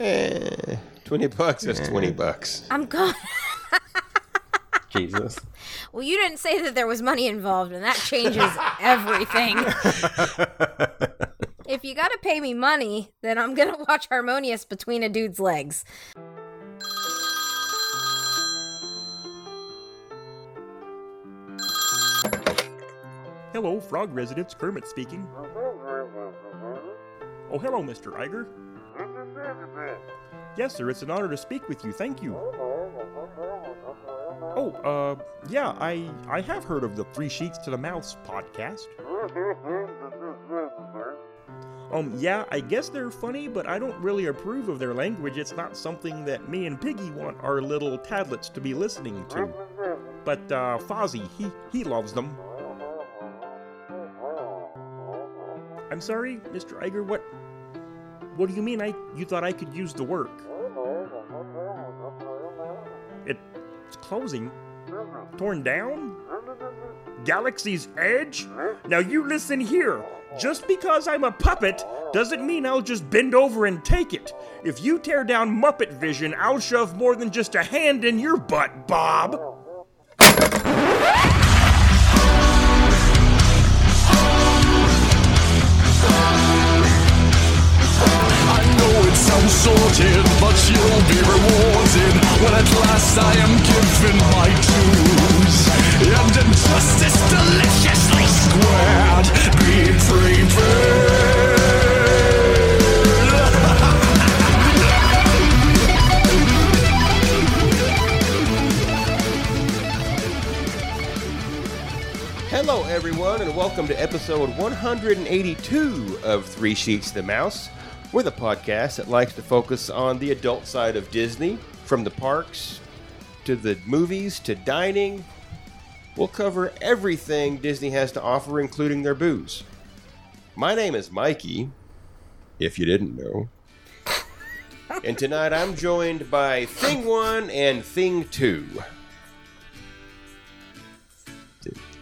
Eh, 20 bucks, that's 20 bucks. I'm going. Jesus. Well, you didn't say that there was money involved, and that changes everything. if you gotta pay me money, then I'm gonna watch Harmonious between a dude's legs. Hello, Frog residents. Kermit speaking. Oh, hello, Mr. Iger. Yes, sir. It's an honor to speak with you. Thank you. Oh, uh, yeah, I I have heard of the Three Sheets to the Mouse podcast. Um, yeah, I guess they're funny, but I don't really approve of their language. It's not something that me and Piggy want our little tadlets to be listening to. But uh, Fozzie, he he loves them. I'm sorry, Mr. Iger. What? What do you mean? I you thought I could use the work? It's closing. Torn down? Galaxy's Edge? Now you listen here. Just because I'm a puppet doesn't mean I'll just bend over and take it. If you tear down Muppet Vision, I'll shove more than just a hand in your butt, Bob. It sounds sorted, but you'll be rewarded when at last I am given my dues. And injustice deliciously squared, be prepared. Hello, everyone, and welcome to episode 182 of Three Sheets the Mouse. We're the podcast that likes to focus on the adult side of Disney, from the parks to the movies to dining. We'll cover everything Disney has to offer, including their booze. My name is Mikey, if you didn't know. And tonight I'm joined by Thing 1 and Thing 2.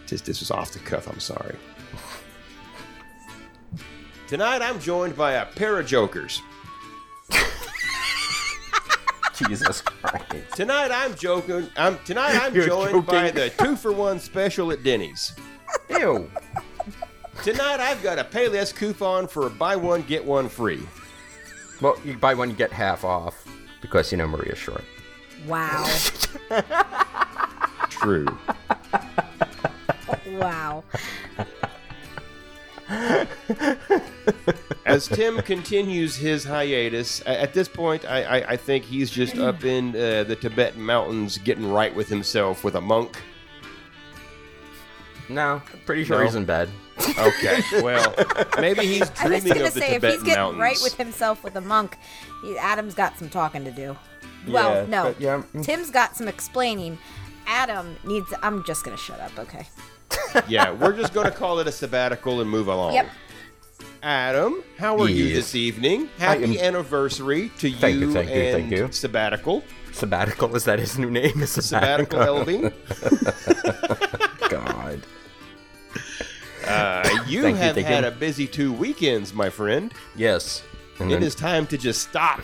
Just this was off the cuff, I'm sorry. Tonight I'm joined by a pair of jokers. Jesus Christ. Tonight I'm joking. I'm tonight I'm You're joined by the two for one special at Denny's. Ew. Tonight I've got a Payless coupon for buy one get one free. Well, you buy one, you get half off because you know Maria's short. Wow. True. wow. As Tim continues his hiatus, at this point I, I, I think he's just up in uh, the Tibetan mountains getting right with himself with a monk. No, I'm pretty sure No? he's in bed. Okay, well maybe he's I was dreaming gonna of the say if Tibetan he's getting mountains. right with himself with a monk, he, Adam's got some talking to do. Well, Yeah, no. but yeah, mm. Tim's got some explaining. Adam needs. I'm just gonna shut up. Okay. yeah, we're just going to call it a sabbatical and move along. Yep. Adam, how are you this evening? Happy am- anniversary to you, Thank you, thank you, and thank you. Sabbatical. Sabbatical, is that his new name? Is Sabbatical Elving. God. Uh, you Thank have thank had you. a busy two weekends, my friend. Yes. And It then- is time to just stop.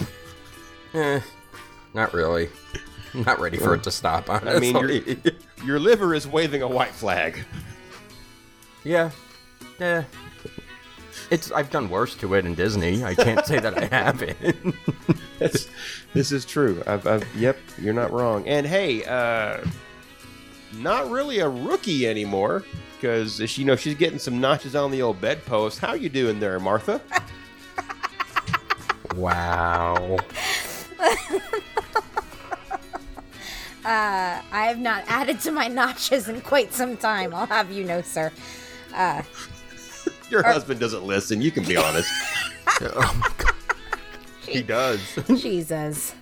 Eh, not really. I'm not ready for it to stop, honestly. I mean, you're- Your liver is waving a white flag. yeah. Yeah. It's I've done worse to it in Disney. I can't say that I haven't. This, this is true. I've, I've, yep, you're not wrong. And hey, uh, not really a rookie anymore because she, you know, she's getting some notches on the old bedpost. How you doing there, Martha? wow. Uh, I have not added to my notches in quite some time. I'll have you know, sir. Your husband doesn't listen. You can be honest. Oh my god. He does. Jesus.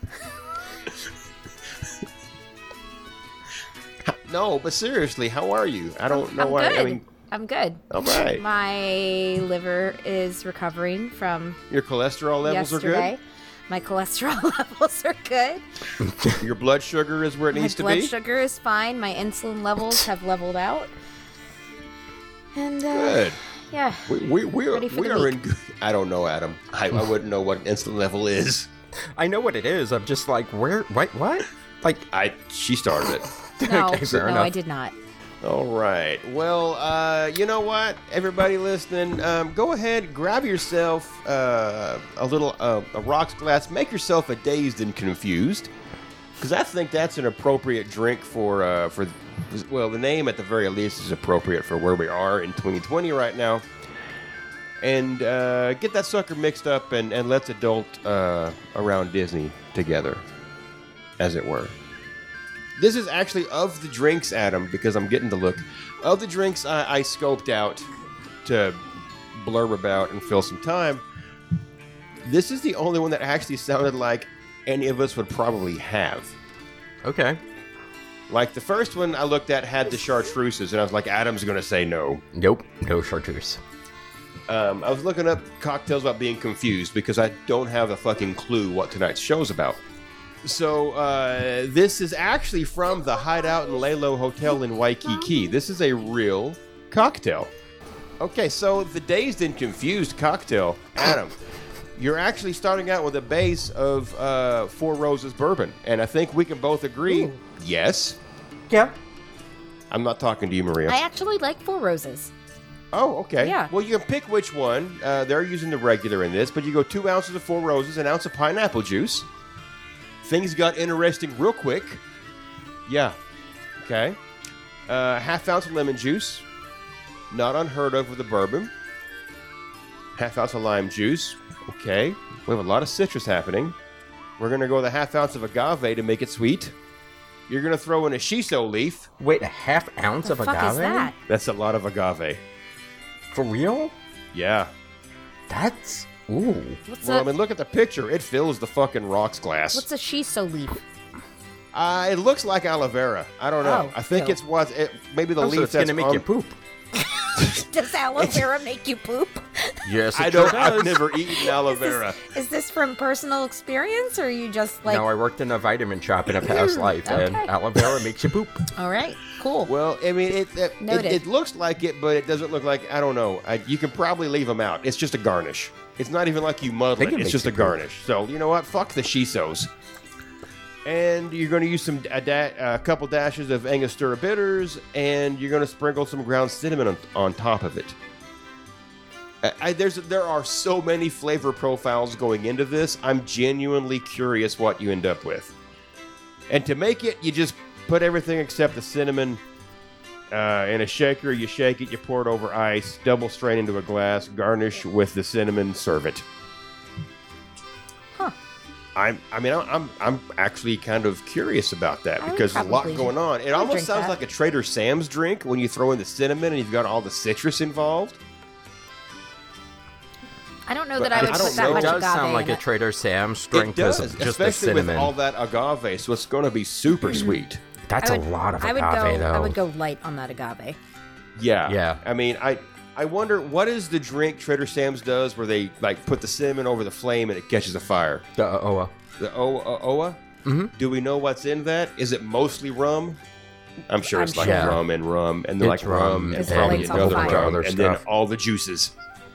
no, but seriously, how are you? I don't know I'm why. good. I mean, I'm good. all right. My liver is recovering from Your cholesterol levels yesterday. My cholesterol levels are good. good. Your blood sugar is where it My needs to be. My blood be. sugar is fine. My insulin levels have leveled out. And uh, Good. Yeah, We, we, we are, we are in good. I don't know, Adam. I, I wouldn't know what instant level is. I know what it is. I'm just like, where? What? What? Like, I she started it. No, Okay, fair no, enough. I did not. All right. Well, uh, you know what? Everybody listening, um, go ahead, grab yourself uh, a little uh, a rocks glass. Make yourself a dazed and confused, because I think that's an appropriate drink for uh, for. Well, the name at the very least is appropriate for where we are in 2020 right now. And uh, get that sucker mixed up and, and let's adult uh, around Disney together, as it were. This is actually of the drinks, Adam, because I'm getting the look. Of the drinks I, I scoped out to blurb about and fill some time, this is the only one that actually sounded like any of us would probably have. okay. Like the first one I looked at had the chartreuses, and I was like, Adam's going to say no. Nope. No chartreuse. Um, I was looking up cocktails about being confused because I don't have a fucking clue what tonight's show's about. So uh, this is actually from the Hideout and Laylow Hotel in Waikiki. This is a real cocktail. Okay, so the dazed and confused cocktail, Adam. You're actually starting out with a base of uh, Four Roses bourbon, and I think we can both agree. Yes, Yeah. I'm not talking to you, Maria. I actually like Four Roses. Oh, okay. Yeah. Well, you can pick which one. Uh, they're using the regular in this, but you go two ounces of Four Roses, an ounce of pineapple juice. Things got interesting real quick. Yeah. Okay. Uh, half ounce of lemon juice. Not unheard of with a bourbon. Half ounce of lime juice. Okay. We have a lot of citrus happening. We're going to go with a half ounce of agave to make it sweet. You're going to throw in a shiso leaf. Wait, a half ounce The of fuck agave? is that? That's a lot of agave. For real? Yeah. That's ooh. What's Well, a I mean, look at the picture. It fills the fucking rocks glass. What's a shiso leaf? Uh, it looks like aloe vera. I don't know. Oh, I think ew. it's what it, maybe the Oh, leaf so it's that's gonna make on- you poop. Does aloe vera make you poop? Yes, it I don't. I've never eaten aloe vera. Is this from personal experience, or are you just like? no, I worked in a vitamin shop in a past life, and aloe vera makes you poop. All right, cool. Well, I mean, it it, it it looks like it, but it doesn't look like. I don't know. I, you can probably leave them out. It's just a garnish. It's not even like you muddle it. it It's just a poop. garnish. So you know what? Fuck the shisos. And you're going to use some a, da- a couple dashes of Angostura bitters, and you're going to sprinkle some ground cinnamon on, on top of it. I, I, there's there are so many flavor profiles going into this. I'm genuinely curious what you end up with. And to make it, you just put everything except the cinnamon uh, in a shaker. You shake it, you pour it over ice, double strain into a glass, garnish with the cinnamon, serve it. Huh. I'm, I mean, I'm, I'm, I'm actually kind of curious about that I because there's a lot probably going on. It almost drink sounds that. like a Trader Sam's drink when you throw in the cinnamon and you've got all the citrus involved. I don't know But that I I would don't put that know. It much does agave sound like in a it. Trader Sam's It drink does, because just the especially with cinnamon. all that agave, so it's going to be super mm. sweet. That's I would, a lot of I would agave, go. though. I would go light on that agave. Yeah. Yeah. I mean, I I wonder what is the drink Trader Sam's does where they like put the cinnamon over the flame and it catches a fire. The uh, Oa. The o- o- Oa. Mm-hmm. Do we know what's in that? Is it mostly rum? I'm sure I'm it's like sure. rum and rum and then It's like rum rum and Is it probably lights on another fire? rum Other and then stuff. all the juices.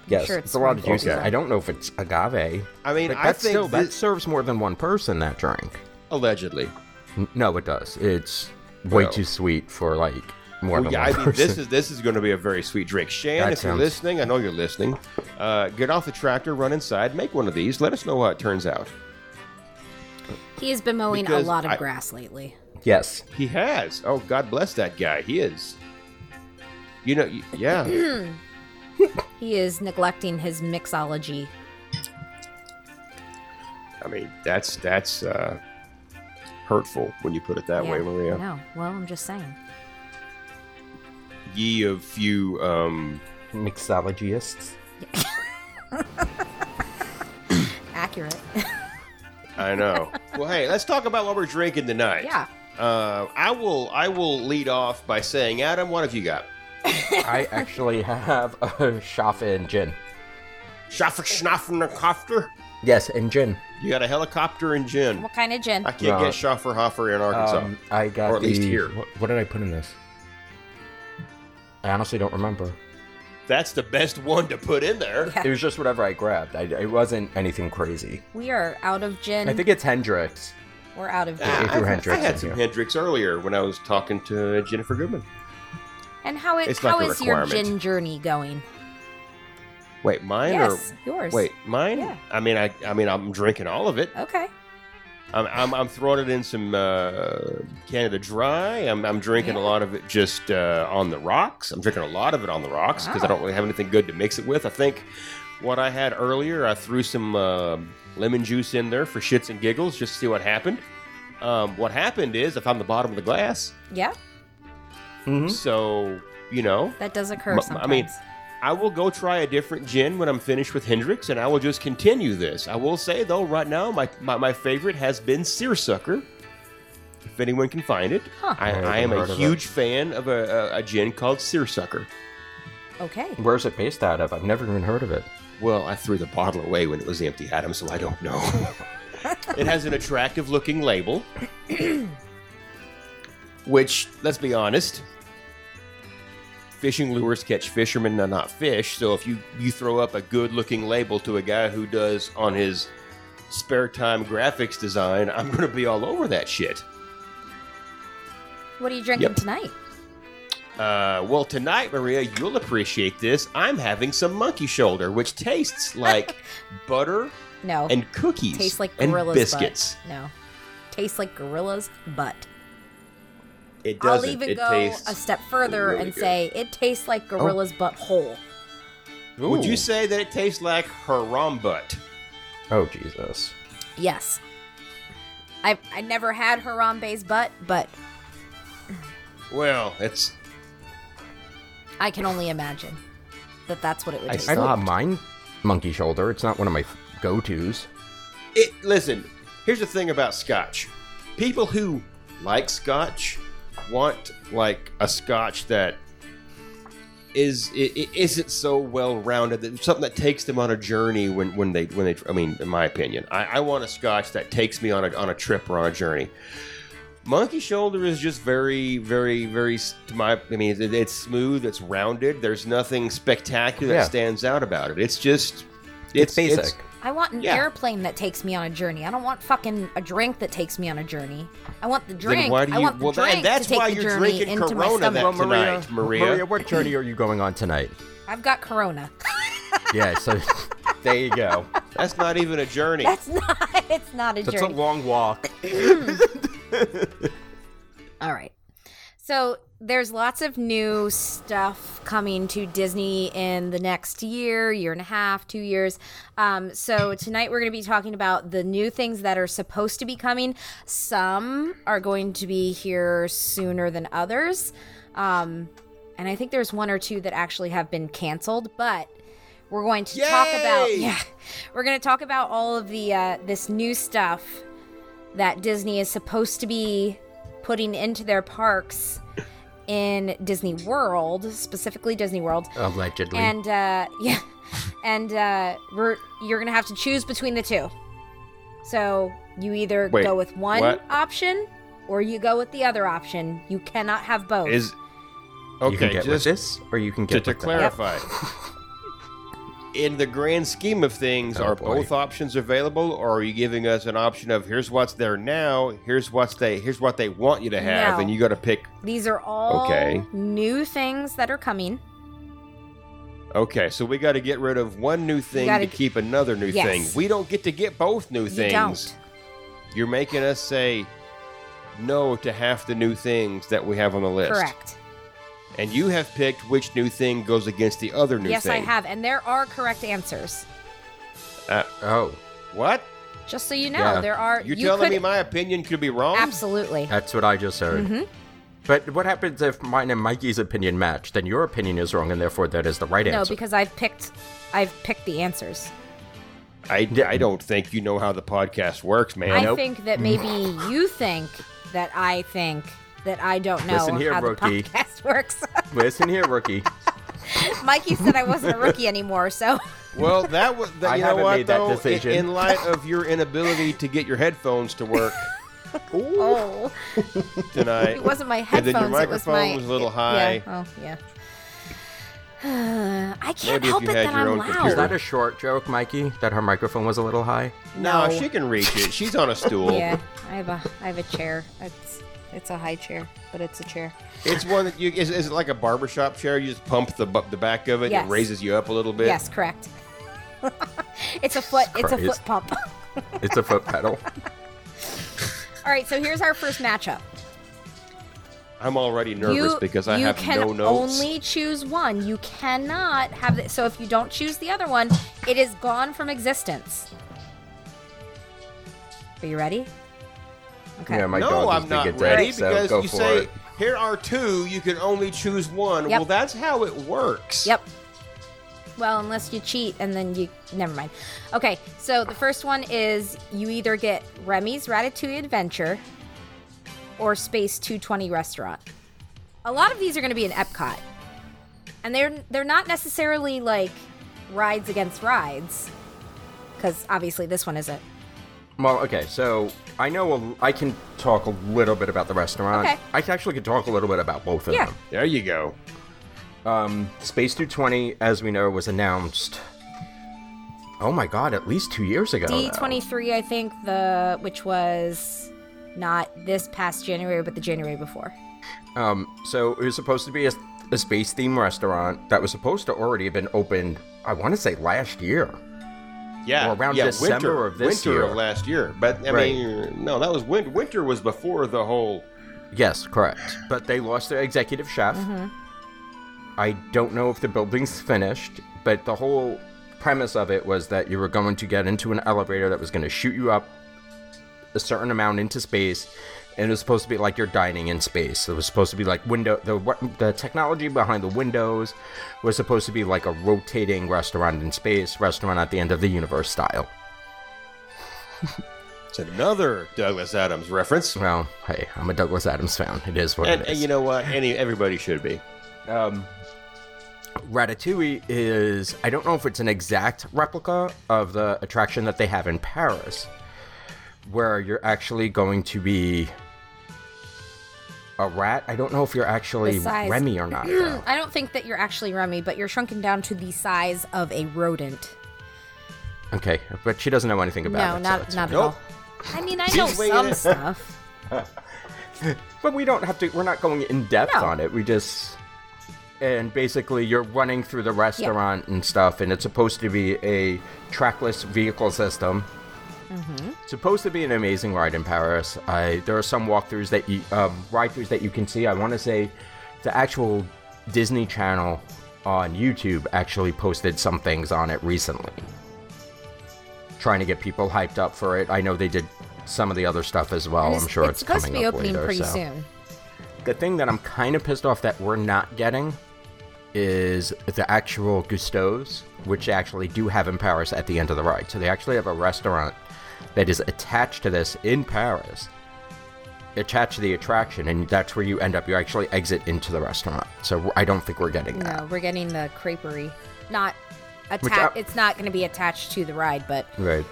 Yes, Sure, it's, it's a lot of juices. Okay. I don't know if it's agave. I mean, but I that's think still that this- serves more than one person. That drink. Allegedly. N- No, it does. It's way Well. too sweet for like more Well, than yeah, one I mean, person. this is this is going to be a very sweet drink. Shan, That if you're listening, I know you're listening. Uh, get off the tractor, run inside, make one of these. Let us know how it turns out. He has been mowing Because a lot of I- grass lately. yes. He has. Oh, God bless that guy. He is. You know, yeah. He is neglecting his mixology. I mean, that's that's uh, hurtful when you put it that way, Maria. No, well, I'm just saying. Ye of few. Um, Mixologists. Accurate. I know. well, hey, let's talk about what we're drinking tonight. yeah. Uh, I will. I will lead off by saying, Adam, what have you got? I actually have a Schaffe and gin. Schaffer Schnaffen Kofter. Yes, and gin. You got a helicopter and gin. What kind of gin? I can't No. get Schöfferhofer in Arkansas. Um, I got Or at least here. What, what did I put in this? I honestly don't remember. That's the best one to put in there. Yeah. It was just whatever I grabbed. I, it wasn't anything crazy. We are out of gin. I think it's Hendrick's. We're out of gin. Ah. I, threw I had some here. Hendrick's earlier when I was talking to Jennifer Goodman. And how is It's how a is your gin journey going? Wait, mine Yes, or yours. Wait, mine? Yeah. I mean, I, I mean, I'm drinking all of it. Okay. I'm, I'm, I'm throwing it in some uh, Canada Dry. I'm, I'm drinking a lot of it just uh, on the rocks. I'm drinking a lot of it on the rocks because I Oh. don't really have anything good to mix it with. I think what I had earlier, I threw some uh, lemon juice in there for shits and giggles just to see what happened. Um, what happened is if I found the bottom of the glass. Yeah, Mm-hmm. So, you know, that does occur M- I sometimes. mean, I will go try a different gin when I'm finished with Hendrick's, and I will just continue this. I will say, though, right now, my, my, my favorite has been Seersucker. If anyone can find it, Huh. I, I I am a heard of huge fan of a, a, a gin called Seersucker. okay. Where's it based out of? I've never even heard of it. Well, I threw the bottle away when it was empty, Adam, so I don't know. it has an attractive looking label, which, let's be honest, fishing lures catch fishermen, and not fish. So if you, you throw up a good looking label to a guy who does on his spare time graphics design, I'm going to be all over that shit. What are you drinking Yep. tonight? Uh, well, tonight, Maria, you'll appreciate this. I'm having some monkey shoulder, which tastes like butter No. and cookies Tastes like and gorilla's biscuits. butt. No. Tastes like gorilla's butt. It doesn't. I'll even it go a step further really and good. say it tastes like oh. gorilla's butt whole. Would you say that it tastes like Harambe butt? Oh Jesus! Yes. I I never had Harambe's butt, but Well, it's I can only imagine that that's what it would I taste I like. don't have mine monkey shoulder. It's not one of my go tos. it. Listen, here's the thing about Scotch. People who like Scotch want like a Scotch that is it, it isn't so well rounded. That something that takes them on a journey when when they when they. I mean, in my opinion, I, I want a Scotch that takes me on a on a trip or on a journey. Monkey shoulder is just very, very, very. To my, I mean, it, it's smooth. It's rounded. There's nothing spectacular Yeah. that stands out about it. It's just, It's, basic. I want an Yeah. airplane that takes me on a journey. I don't want fucking a drink that takes me on a journey. I want the drink. Then why do I you? want the well, drink and that's to take why the you're journey drinking into my Corona stomach. that tonight, Maria. Maria, what journey are you going on tonight? I've got Corona. yeah, so there you go. That's not even a journey. That's not. It's not a That's journey. It's a long walk. All right. So there's lots of new stuff coming to Disney in the next year, year and a half, two years. Um, so tonight we're going to be talking about the new things that are supposed to be coming. Some are going to be here sooner than others. Um, and I think there's one or two that actually have been canceled, but we're going to talk about yeah, we're going to talk about all of the uh, this new stuff that Disney is supposed to be putting into their parks in Disney World, specifically Disney World. Allegedly. And uh, yeah, and uh, we're you're gonna have to choose between the two. So you either Wait, go with one what? option or you go with the other option. You cannot have both. Is you can okay. get with Just this, or you can get to with that. clarify. In the grand scheme of things, Oh, are boy. both options available, or are you giving us an option of here's what's there now, here's what's they here's what they want you to have, No. and you got to pick? These are all Okay. new things that are coming. Okay, so we got to get rid of one new thing gotta to keep another new Yes. thing. We don't get to get both new You things. don't. You're making us say no to half the new things that we have on the list. Correct. And you have picked which new thing goes against the other new thing. yes, thing. I have, and there are correct answers. Uh, Oh, what? Just so you know, Yeah. there are. You're you telling could, me my opinion could be wrong? Absolutely. that's what I just heard. Mm-hmm. But what happens if mine and Mikey's opinion match? Then your opinion is wrong, and therefore that is the right answer. No, answer. because I've picked, I've picked the answers. I, I don't think you know how the podcast works, man. I Nope. think that maybe you think that I think that I don't know Listen here, how rookie. the podcast works. Listen here, rookie. Mikey said I wasn't a rookie anymore, so Well, that was that, I you know haven't what made that though. In- decision. In, light of your inability to get your headphones to work oh, tonight, it wasn't my headphones. and then headphones. your it was microphone my was a little high. Yeah. Oh, yeah. I can't Maybe if help you it had that your I'm own loud. computer. Is that a short joke, Mikey? That her microphone was a little high? No, No. she can reach it. She's on a stool. Yeah, I have a I have a chair. It's it's a high chair, but it's a chair. It's one that you is, is it like a barbershop chair? You just pump the bu- the back of it. Yes. It raises you up a little bit. Yes, correct. it's a foot. It's a Christ. foot pump. It's a foot pedal. All right, so here's our first matchup. I'm already nervous you because I have can no notes. You can only choose one. You cannot have it. So if you don't choose the other one, it is gone from existence. Are you ready? Okay. Yeah, my no, dog I'm not big at ready so because go you for say it. here are two. You can only choose one. Yep. Well, that's how it works. Yep. Well, unless you cheat and then you never mind. Okay, so the first one is you either get Remy's Ratatouille Adventure or Space 220 Restaurant. A lot of these are going to be in Epcot. And they're they're not necessarily like rides against rides cuz obviously this one isn't. Well, okay, so I know a, I can talk a little bit about the restaurant. Okay. I actually could talk a little bit about both of Yeah. them. There you go. Um, Space 220, as we know, was announced. Oh my god, at least two years ago. now. D23 I think the which was not this past January but the January before. Um, so it was supposed to be a, a space theme restaurant that was supposed to already have been opened. I want to say last year. Yeah, Or around yeah, December winter, of this winter year. of last year. But I Right. mean, no, that was winter. Winter was before the whole. Yes, correct. But they lost their executive chef. Mm-hmm. I don't know if the building's finished, but the whole premise of it was that you were going to get into an elevator that was going to shoot you up a certain amount into space, and it was supposed to be like you're dining in space. It was supposed to be like window. The the technology behind the windows was supposed to be like a rotating restaurant in space, restaurant at the end of the universe style. It's another Douglas Adams reference. Well, hey, I'm a Douglas Adams fan. It is what And, it and you know what? Any everybody should be. um, Ratatouille is I don't know if it's an exact replica of the attraction that they have in Paris, where you're actually going to be a rat. I don't know if you're actually Remy or not. though. I don't think that you're actually Remy, but you're shrunken down to the size of a rodent. okay, but she doesn't know anything about no, it. so not it's not at Nope. all. I mean, I know some stuff. But we don't have to. We're not going in depth No. on it. We just and basically you're running through the restaurant and stuff, and it's supposed to be a trackless vehicle system. It's supposed to be an amazing ride in Paris. I there are some walkthroughs that you um, ride-throughs that you can see. I want to say the actual Disney Channel on YouTube actually posted some things on it recently, trying to get people hyped up for it. I know they did some of the other stuff as well. I'm sure it's, supposed to coming be up opening later, pretty so. soon. The thing that I'm kind of pissed off that we're not getting is the actual Gusteau's, which they actually do have in Paris at the end of the ride. So they actually have a restaurant that is attached to this in Paris, attached to the attraction, and that's where you end up. You actually exit into the restaurant. So I don't think we're getting that. No, we're getting the creperie. Not attached. It's not going to be attached to the ride, but Right.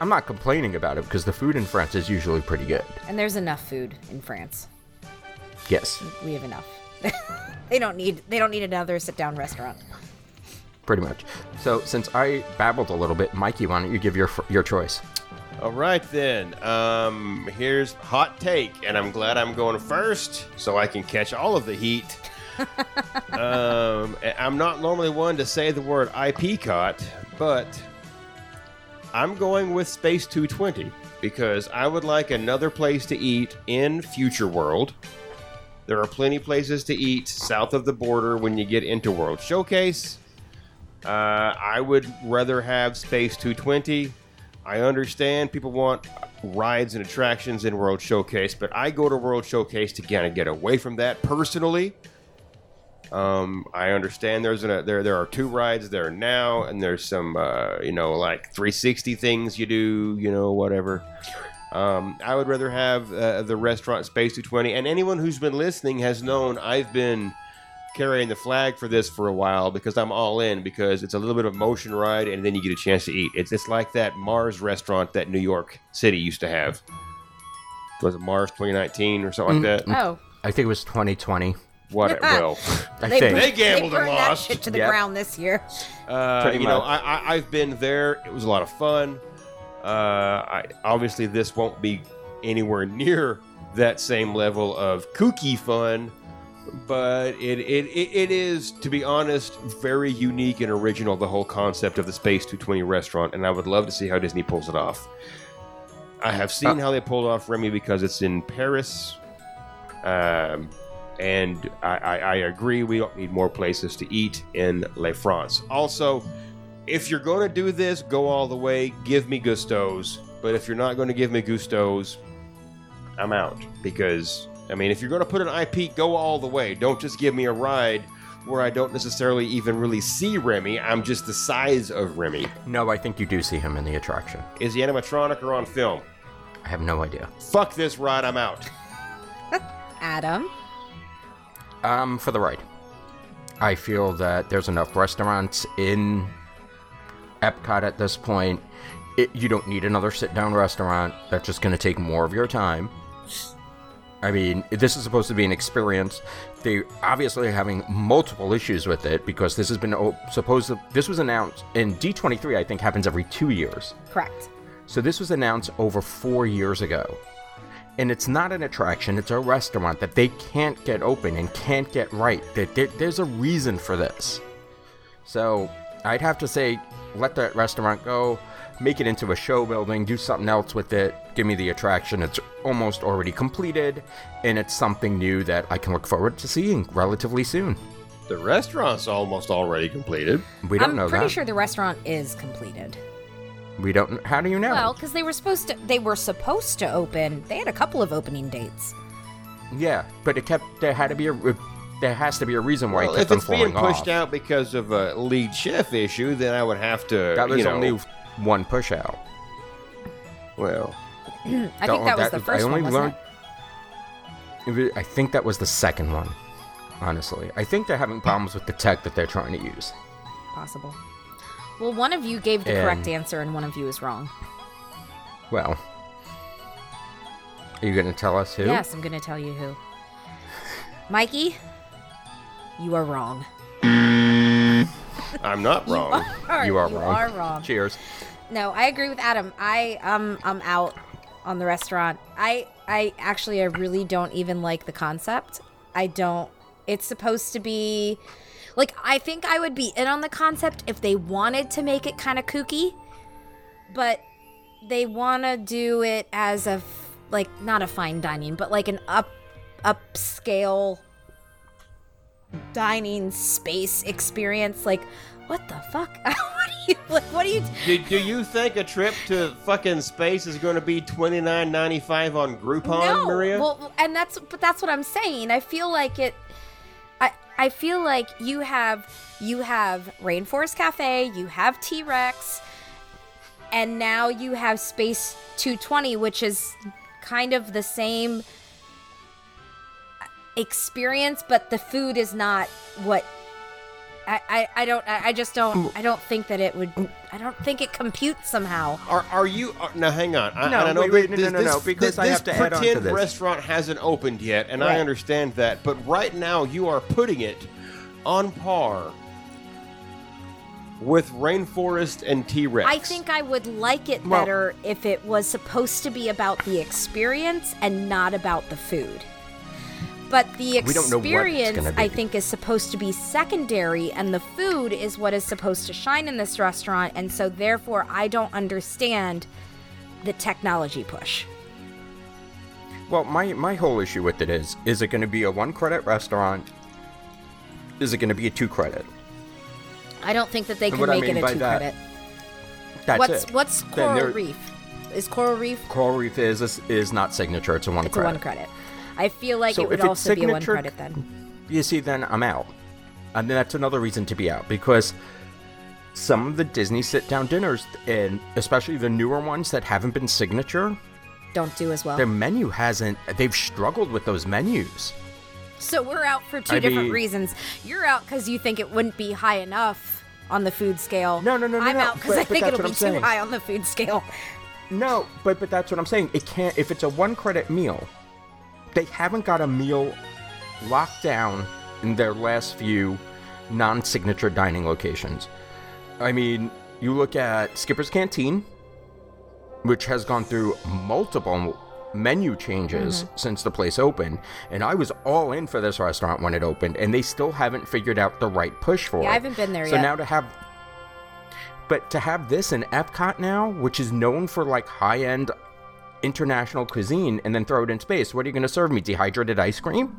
I'm not complaining about it because the food in France is usually pretty good. and there's enough food in France. Yes, We have enough. they don't need. They don't need another sit-down restaurant. pretty much. So since I babbled a little bit, Mikey, why don't you give your your choice? All right then. Um, here's hot take, and I'm glad I'm going first so I can catch all of the heat. um, I'm not normally one to say the word IP caught, but I'm going with Space 220 because I would like another place to eat in Future World. There are plenty places to eat south of the border when you get into World Showcase. Uh, I would rather have Space 220. I understand people want rides and attractions in World Showcase, but I go to World Showcase to kind of get away from that personally. Um, I understand there's a, there there are two rides there now, and there's some uh, you know like 360 things you do, you know whatever. Um, I would rather have uh, the restaurant Space 220, and anyone who's been listening has known I've been carrying the flag for this for a while because I'm all in because it's a little bit of a motion ride and then you get a chance to eat. It's it's like that Mars restaurant that New York City used to have. Was it Mars 2019 or something like that? Oh, I think it was 2020. what? well, I They, think. They gambled they and burned that lost. shit to the Yep. ground this year. uh, Pretty you know, much. I, I, I've been there. It was a lot of fun. Uh, I, obviously, this won't be anywhere near that same level of kooky fun, but it, it, it, is, to be honest, very unique and original. The whole concept of the Space 220 restaurant, and I would love to see how Disney pulls it off. I have seen how they pulled off Remy because it's in Paris. Um, and I, I, I agree, we don't need more places to eat in Le France. Also, if you're going to do this, go all the way. Give me Gusteau's. But if you're not going to give me Gusteau's, I'm out. Because, I mean, if you're going to put an IP, go all the way. Don't just give me a ride where I don't necessarily even really see Remy. I'm just the size of Remy. No, I think you do see him in the attraction. Is he animatronic or on film? I have no idea. Fuck this ride, I'm out. Adam. Um, for the ride. I feel that there's enough restaurants in Epcot at this point. It, you don't need another sit down restaurant. That's just going to take more of your time. I mean, this is supposed to be an experience. They obviously are having multiple issues with it because this has been oh, supposed to. This was announced in D23. I think happens every two years. Correct. So this was announced over four years ago. And it's not an attraction, it's a restaurant that they can't get open and can't get right. That there's a reason for this. So I'd have to say, let that restaurant go, make it into a show building, do something else with it, give me the attraction. It's almost already completed, and it's something new that I can look forward to seeing relatively soon. The restaurant's almost already completed. We don't know. that. I'm pretty sure the restaurant is completed. We don't. How do you know? Well, because they were supposed to, they were supposed to open. They had a couple of opening dates. yeah, but it kept. There had to be a. There has to be a reason why Well, it kept if them it's being pushed off. out because of a lead chef issue, then I would have to. That was you know, only one push out. well. I think Oh, that was the first I only one, learned. it I think that was the second one. Honestly, I think they're having problems with the tech that they're trying to use. Possible. Well, one of you gave the correct answer, and one of you is wrong. Well, are you going to tell us who? Yes, I'm going to tell you who. Mikey, you are wrong. I'm not wrong. You are you wrong. are wrong. Cheers. No, I agree with Adam. I um I'm out on the restaurant. I I actually I really don't even like the concept. I don't it's supposed to be like I think I would be in on the concept if they wanted to make it kind of kooky, but they want to do it as a f- like not a fine dining, but like an up upscale dining space experience like what the fuck? what do you like what do you do, do you think a trip to fucking space is going to be twenty nine ninety five on Groupon, Maria? Well, and that's but that's what I'm saying. I feel like it. I I feel like you have you have Rainforest Cafe, you have T Rex, and now you have Space 220, which is kind of the same experience, but the food is not what. I, I, I don't I I just don't mm. I don't think that it would I don't think it computes somehow. Are, are you are, now? Hang on. I, No, and I know wait, wait, that no, no, this, no, no, this- because I this have to add on to pretend this. restaurant hasn't opened yet, and I understand that. But right now, you are putting it on par with Rainforest and T Rex. I think I would like it Well- better if it was supposed to be about the experience and not about the food. But the We don't know what it's experience. I think, is supposed to be secondary, and the food is what is supposed to shine in this restaurant. And so, therefore, I don't understand the technology push. Well, my my whole issue with it is: is it going to be a one credit restaurant? Is it going to be a two credit? I don't think that they can what I make mean it a two that- credit. That's What's it. what's Coral Reef? Is Coral Reef Coral Reef is is, is not signature. It's a one it's credit. a one credit? I feel like So it would also be a one credit then. You see, then I'm out, and that's another reason to be out because some of the Disney sit-down dinners, and especially the newer ones that haven't been signature, Don't do as well. their menu hasn't. They've struggled with those menus. So we're out for two I different mean- reasons. You're out because you think it wouldn't be high enough on the food scale. No, no, no, no, I'm out because I think it'll be too saying. high on the food scale. No, but but that's what I'm saying. It can't if it's a one credit meal. They haven't got a meal locked down in their last few non-signature dining locations. I mean, you look at Skipper's Canteen, which has gone through multiple menu changes Mm-hmm. since the place opened, and I was all in for this restaurant when it opened, and they still haven't figured out the right push for Yeah, it. I haven't been there so yet. So now to have but to have this in Epcot now, which is known for like high-end international cuisine, and then throw it in space, what are you going to serve me? Dehydrated ice cream?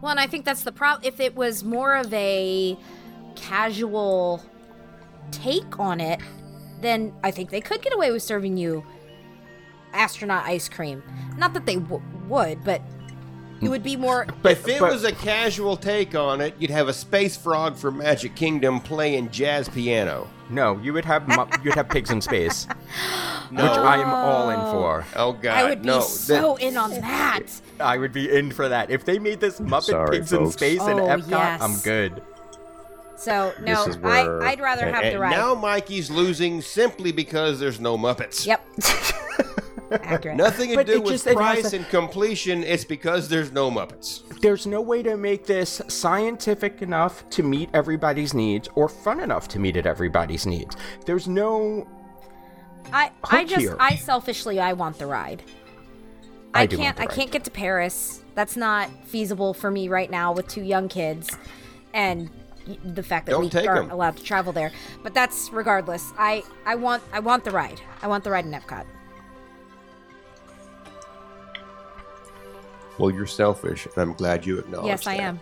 Well, and I think that's the problem. If it was more of a casual take on it, then I think they could get away with serving you astronaut ice cream. Not that they w- would, but it would be more. if it but- was a casual take on it, you'd have a space frog from Magic Kingdom playing jazz piano. No, you would have mu- you'd have pigs in space, No. which I am all in for. Oh God, I would be no. so in on that. I would be in for that. If they made this Muppet Sorry, Pigs in folks. Space in Oh, Epcot, yes. I'm good. So no, is where- I, I'd rather And, have and the ride. now Mikey's losing simply because there's no Muppets. Yep. Accurate. Nothing to But do with just- price and completion. It's because there's no Muppets. There's no way to make this scientific enough to meet everybody's needs or fun enough to meet at everybody's needs. There's no I I just here. I selfishly I want the ride. I I, do can't the I can't get to Paris. That's not feasible for me right now with two young kids and the fact that Don't we take aren't 'em. allowed to travel there. But that's regardless. I I want I want the ride. I want the ride in Epcot. Well, you're selfish, and I'm glad you acknowledge that. yes, I that. am.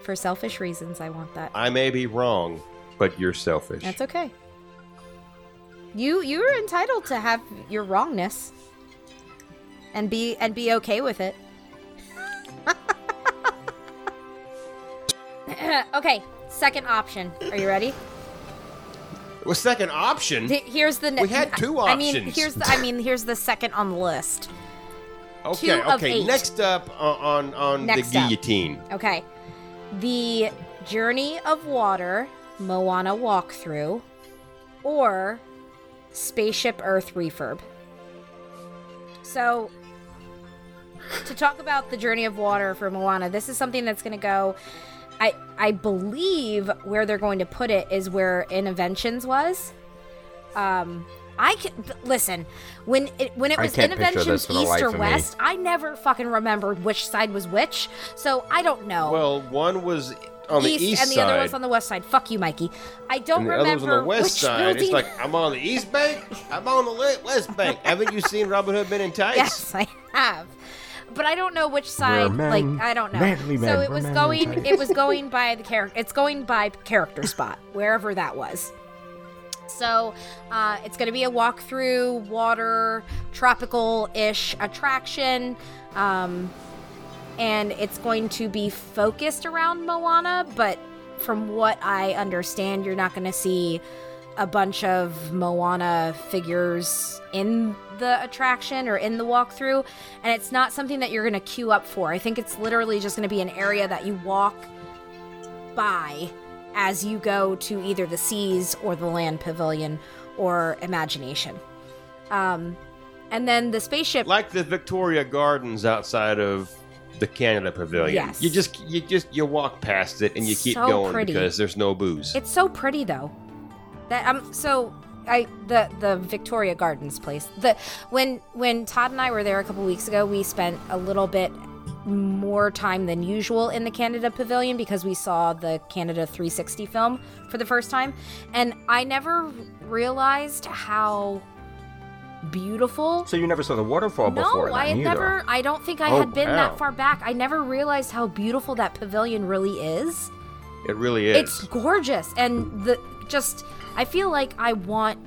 For selfish reasons, I want that. I may be wrong, but you're selfish. That's okay. You you're entitled to have your wrongness and be and be okay with it. okay, second option. Are you ready? Well, second option. Th- Here's the. ne- We had two options. I mean, here's the. I mean, here's the second on the list. Okay, two okay. Next up on on, on Next the up. guillotine. Okay, the Journey of Water Moana walkthrough, or Spaceship Earth refurb. So, to talk about the Journey of Water for Moana, this is something that's going to go. I I believe where they're going to put it is where Innoventions was. Um, I can listen when it when it was can't picture Innoventions this for the East or of me. West. I never fucking remembered which side was which, so I don't know. Well, one was on the east, east and the side, other was on the west side. Fuck you, Mikey. I don't and the remember other was on the west which side. building. It's like I'm on the east bank. I'm on the west bank. Haven't you seen Robin Hood Men in Tights? yes, I have, but I don't know which side. men, like I don't know. manly so it was going. It was going by the character. It's going by character spot wherever that was. So uh, it's going to be a walk-through water tropical-ish attraction. Um, and it's going to be focused around Moana, but from what I understand, you're not going to see a bunch of Moana figures in the attraction or in the walkthrough, and it's not something that you're going to queue up for. I think it's literally just going to be an area that you walk by as you go to either the seas or the land pavilion or imagination. Um, and then the spaceship Like the Victoria Gardens outside of the Canada Pavilion. Yes. You just you just you walk past it and you keep So going pretty. because there's no booze. It's so pretty though. That um so I the the Victoria Gardens place. The when when Todd and I were there a couple weeks ago, we spent a little bit more time than usual in the Canada Pavilion because we saw the Canada 360 film for the first time and I never realized how beautiful So you never saw the waterfall before no, I had either. never. I don't think I Oh, had been wow. that far back. I never realized how beautiful that pavilion really is. it really is. It's gorgeous, and the just. I feel like I want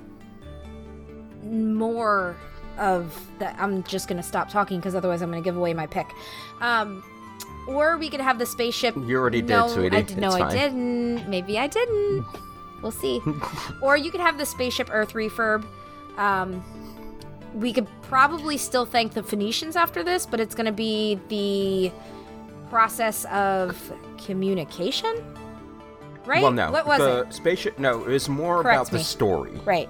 more of that. I'm just gonna stop talking because otherwise I'm gonna give away my pick. Um, or we could have the spaceship. You already did, no, sweetie. I did, no, It's I fine. didn't. Maybe I didn't. We'll see. or you could have the spaceship Earth refurb. Um, we could probably still thank the Phoenicians after this, but it's going to be the process of communication, right? Well, no. What was it? the it? spaceship? No, it was more Correct about the me. story. Right.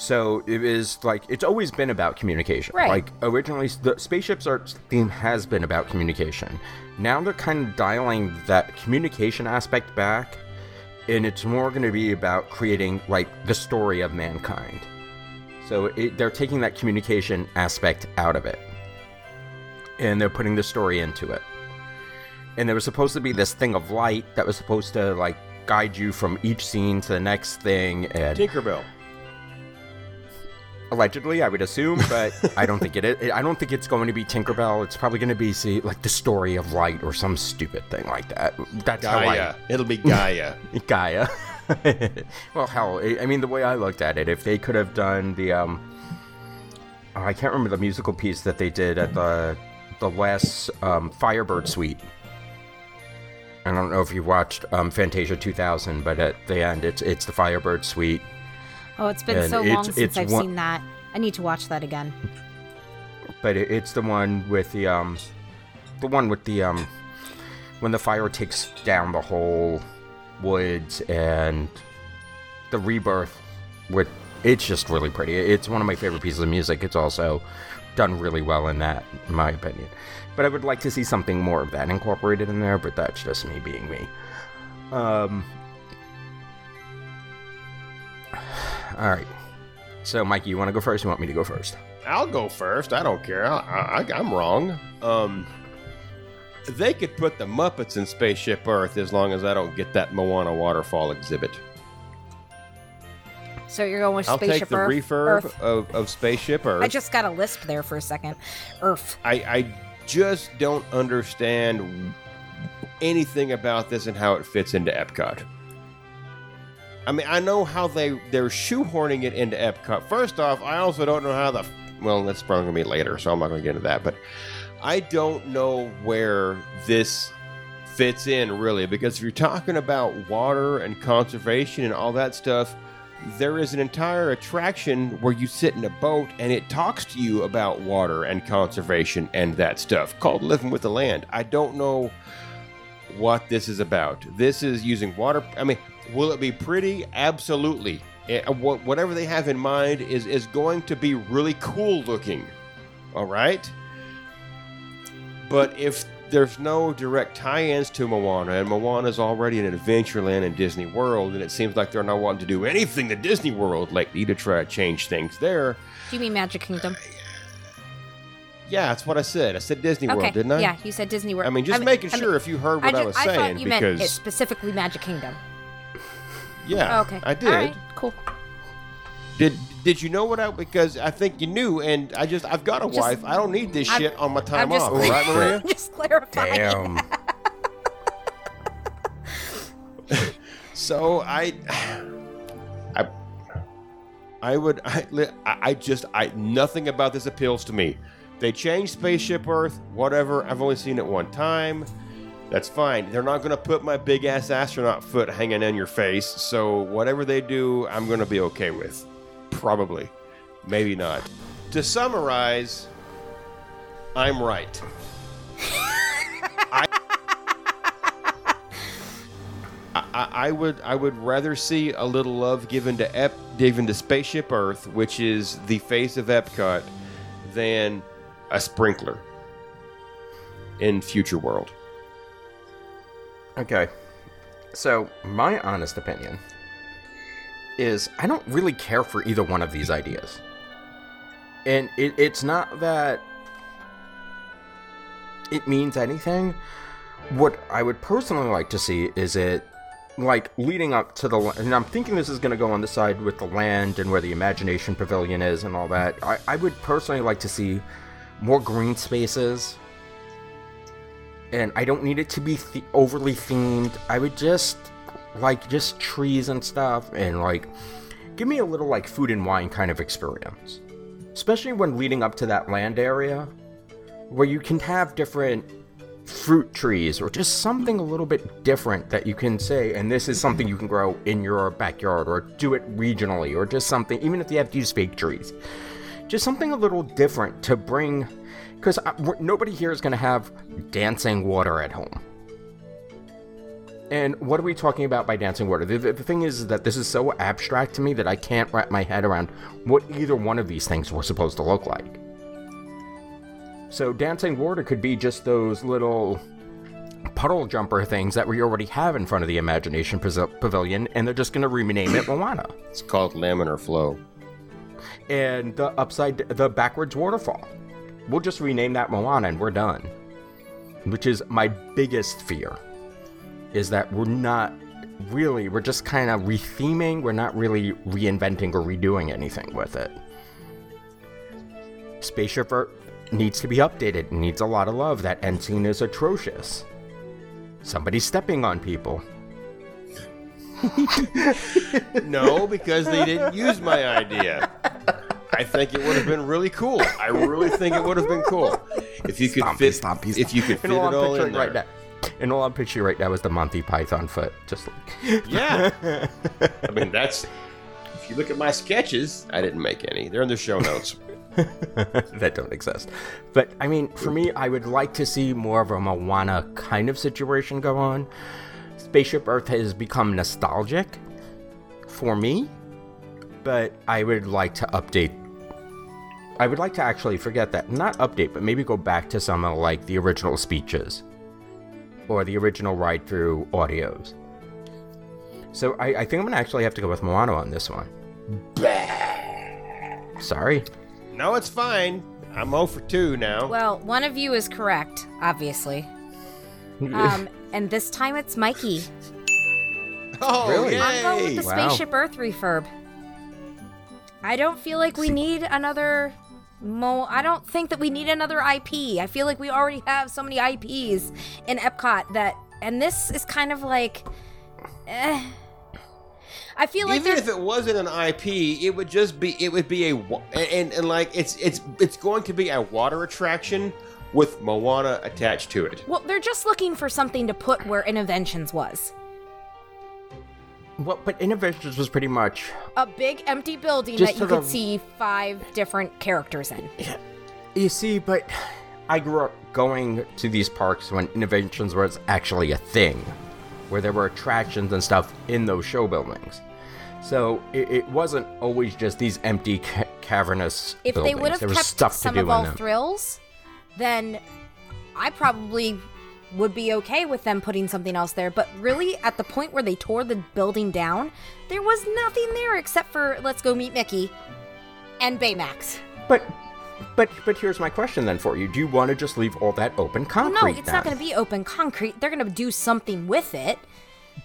So it is like it's always been about communication. Right. Like originally, the Spaceship Earth theme has been about communication. Now they're kind of dialing that communication aspect back, and it's more going to be about creating like the story of mankind. So it, they're taking that communication aspect out of it, and they're putting the story into it. And there was supposed to be this thing of light that was supposed to like guide you from each scene to the next thing, and Tinkerbell. Allegedly i would assume but i don't think it is. I don't think it's going to be tinkerbell. It's probably going to be see like the story of light or some stupid thing like that. That's Gaia. It'll be Gaia. gaia. Well hell I- i mean the way i looked at it if they could have done the um oh, i can't remember the musical piece that they did at the the last um, firebird suite. I don't know if you watched um, fantasia 2000 but at the end it's it's the firebird suite Oh, it's been And so it's- long since it's I've one- seen that. I need to watch that again. but it, it's the one with the um the one with the um when the fire takes down the whole woods and the rebirth with it's just really pretty it's one of my favorite pieces of music it's also done really well in that in my opinion but i would like to see something more of that incorporated in there but that's just me being me um all right so mikey you want to go first or you want me to go first I'll go first. I don't care. I, I, I'm wrong. Um, they could put the Muppets in Spaceship Earth as long as I don't get that Moana waterfall exhibit. So you're going with I'll Spaceship take the Earth? refurb Earth. of, of Spaceship Earth. I just got a lisp there for a second. Earth. I, I just don't understand anything about this and how it fits into Epcot. I mean, I know how they they're shoehorning it into Epcot. First off, I also don't know how the well, that's probably gonna be later, so I'm not gonna get into that. But I don't know where this fits in really, because if you're talking about water and conservation and all that stuff, there is an entire attraction where you sit in a boat and it talks to you about water and conservation and that stuff called Living with the Land. I don't know what this is about. This is using water. I mean, will it be pretty? Absolutely. Eh, Whatever they have in mind is, is going to be really cool looking. All right? But if there's no direct tie-ins to Moana, and Moana's already in Adventureland and Disney World, and it seems like they're not wanting to do anything to Disney World lately to try to change things there. Do you mean Magic Kingdom? Yeah, that's what I said. I said Disney Okay. World, didn't I? Yeah, you said Disney World. I mean, just making sure if you heard what I, ju- was I saying, thought you meant because specifically Magic Kingdom. Yeah, Oh, okay. I did. All right, cool. Did did you know what I? Because I think you knew, and I just I've got a Just- wife. I don't need this I'm- shit on my time I'm just, off, right, Maria? just clarifying. Damn. So I, I, I would, I, I I just, I nothing about this appeals to me. They changed Spaceship Earth, whatever. I've only seen it one time. That's fine. They're not going to put my big ass astronaut foot hanging in your face. So whatever they do, I'm going to be okay with. Probably, maybe not. To summarize, I'm right. I, I would I would rather see a little love given to Ep given to Spaceship Earth, which is the face of Epcot, than a sprinkler in Future World. Okay. So, my honest opinion is I don't really care for either one of these ideas. And it, it's not that it means anything. What I would personally like to see is it like leading up to the and I'm thinking this is going to go on the side with the land and where the imagination pavilion is and all that. I, I would personally like to see more green spaces and I don't need it to be th- overly themed. I would just like just trees and stuff, and like give me a little like food and wine kind of experience, especially when leading up to that land area, where you can have different fruit trees or just something a little bit different that you can say, and this is something you can grow in your backyard or do it regionally or just something, even if you have to use fake trees, just something a little different to bring because nobody here is going to have dancing water at home. And what are we talking about by dancing water? The, the, the thing is that this is so abstract to me that I can't wrap my head around what either one of these things were supposed to look like. So, dancing water could be just those little puddle jumper things that we already have in front of the Imagination Pavil- Pavilion, and they're just going to rename it Moana. It's called laminar flow. And the upside, the backwards waterfall. We'll just rename that Moana and we're done. Which is my biggest fear, is that we're not really, we're just kind of retheming, we're not really reinventing or redoing anything with it. Spaceship Earth needs to be updated, it needs a lot of love. That end scene is atrocious. Somebody's stepping on people. No, because they didn't use my idea. I think it would have been really cool. I really think it would have been cool if you could Stompy, fit. stompy, if you could fit it all in there. right now. And all I'm picturing right now is the Monty Python foot. Just like Yeah. I mean, that's. If you look at my sketches, I didn't make any. They're in the show notes. that don't exist. But I mean, for me, I would like to see more of a Moana kind of situation go on. Spaceship Earth has become nostalgic for me, but I would like to update. I would like to actually forget that. Not update, but maybe go back to some of like the original speeches or the original ride through audios. So I, I think I'm gonna actually have to go with Moana on this one. Sorry. No, it's fine. I'm 0 for 2 now. Well, one of you is correct, obviously. Um, and this time it's Mikey. oh, really? yay! I'm going with the Wow. Spaceship Earth refurb. I don't feel like we need another Mo. I don't think that we need another IP. I feel like we already have so many IPs in Epcot that, and this is kind of like, eh. I feel like Even if it wasn't an IP, it would just be it would be a and, and like it's it's it's going to be a water attraction with Moana attached to it. well, they're just looking for something to put where Innoventions was. Well, but Innoventions was pretty much A big empty building that you could see five different characters in. Yeah, You see, but I grew up going to these parks when innoventions was actually a thing, where there were attractions and stuff in those show buildings. So it, it wasn't always just these empty ca- cavernous if buildings. they would have kept stuff some of all them. thrills, then I probably would be okay with them putting something else there. But really, at the point where they tore the building down, there was nothing there except for let's go meet Mickey and Baymax. But but but here's my question then for you: Do you want to just leave all that open Well, concrete? no, it's not going to be open concrete. They're going to do something with it.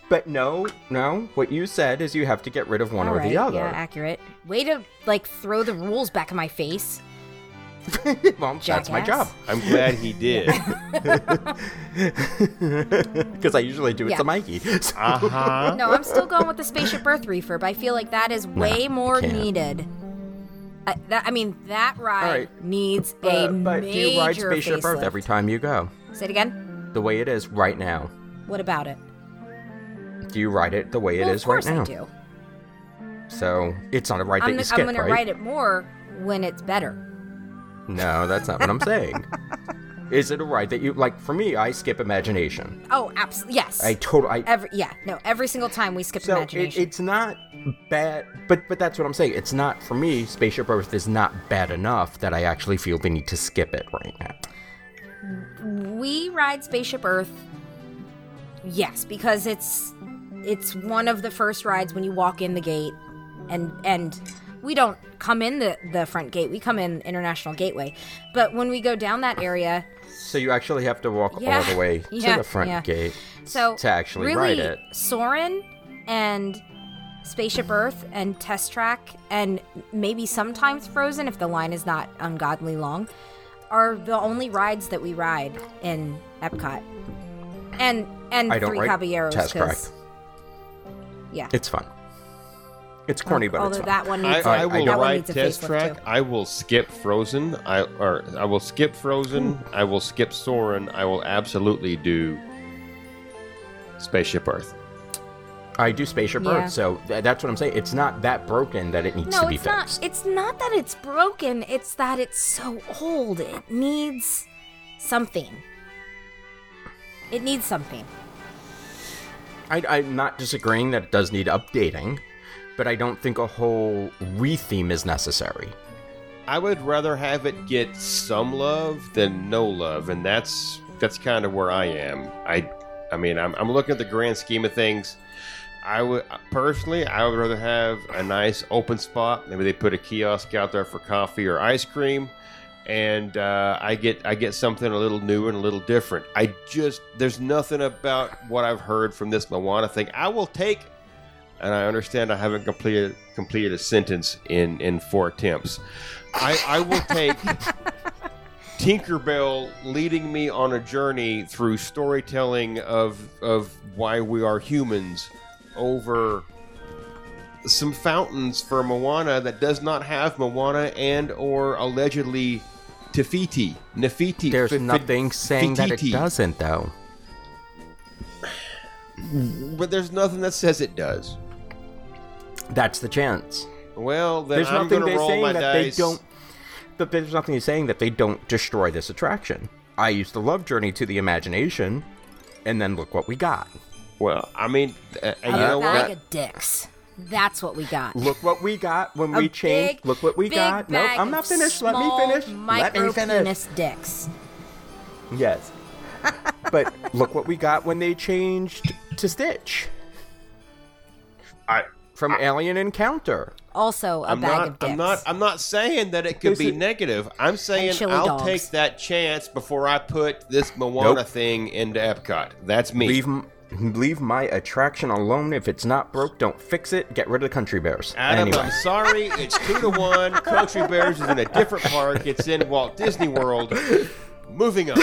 But no, no. What you said is you have to get rid of one All or right, the other. yeah, accurate. Way to like throw the rules back in my face. well, that's my job I'm glad he did. because I usually do it Yeah. to Mikey. So- Uh huh. No, I'm still going with the Spaceship Earth refurb. I feel like that is way more needed. I, that, I mean, that ride right. needs a But, but do you ride Spaceship Earth every time you go? Say it again. The way it is right now. What about it? Do you ride it the way it well, is of course right now? I do. So it's not a ride that I'm, you I'm skip, going right? to ride it more when it's better. No, that's not what I'm saying. Is it a ride that you like? For me, I skip Imagination. Oh, absolutely. Yes. I totally. I, every yeah, no, every single time we skip so it, imagination. it's not bad, but but that's what I'm saying. It's not for me. Spaceship Earth is not bad enough that I actually feel the need to skip it right now. we ride Spaceship Earth. Yes, because it's it's one of the first rides when you walk in the gate, and and we don't come in the the front gate. We come in International Gateway, but when we go down that area, So you actually have to walk Yeah, all the way yeah, to the front yeah. gate so to actually really, ride it. Soarin' and Spaceship Earth and Test Track and maybe sometimes Frozen if the line is not ungodly long are the only rides that we ride in Epcot. And and I don't Three Caballeros Test Track. Yeah. It's fun. It's corny, but Although it's fun. that one I, needs a- I will that one ride needs a test track. too. I will skip Frozen. I or I will skip Frozen. I will skip Soarin'. I will absolutely do Spaceship Earth. I do Spaceship Yeah. Earth, so th- that's what I'm saying. It's not that broken that it needs No, to be it's not. fixed. It's not that it's broken. It's that it's so old. It needs something. It needs something. I, I'm not disagreeing that it does need updating, but I don't think a whole retheme is necessary. I would rather have it get some love than no love, and that's that's kind of where I am. I, I mean, I'm, I'm looking at the grand scheme of things. I would personally, I would rather have a nice open spot. Maybe they put a kiosk out there for coffee or ice cream, and uh, I get I get something a little new and a little different. I just there's nothing about what I've heard from this Moana thing. I will take, and I understand I haven't completed completed a sentence in in four attempts. I, I will take Tinkerbell leading me on a journey through storytelling of of why we are humans over some fountains for Moana that does not have Moana and or allegedly Te Fiti. Nefiti. There's Fi- fi- nothing saying that it doesn't, though. But there's nothing that says it does. That's the chance. Well, then There's I'm nothing going to they're roll saying my that dice. they don't. But there's nothing saying that they don't destroy this attraction. I used to love Journey to the Imagination, and then look what we got. Well, I mean, uh, and a you know bag what? of dicks. That's what we got. Look what we got when A we changed. big, Look what we got. No, bag I'm not finished. Let me small finish. Let Micro me finish. penis dicks. Yes. but look what we got when they changed to Stitch I, from Alien Encounter. Also, a I'm bag not. of dicks. I'm not. I'm not saying that it could Is be it- negative. I'm saying chili I'll dogs. take that chance before I put this Moana Nope. thing into Epcot. That's me. Leave m- leave my attraction alone. If it's not broke, don't fix it. Get rid of the country bears. Adam, anyway, I'm sorry. It's two to one. Country Bears is in a different park. It's in Walt Disney World. Moving on.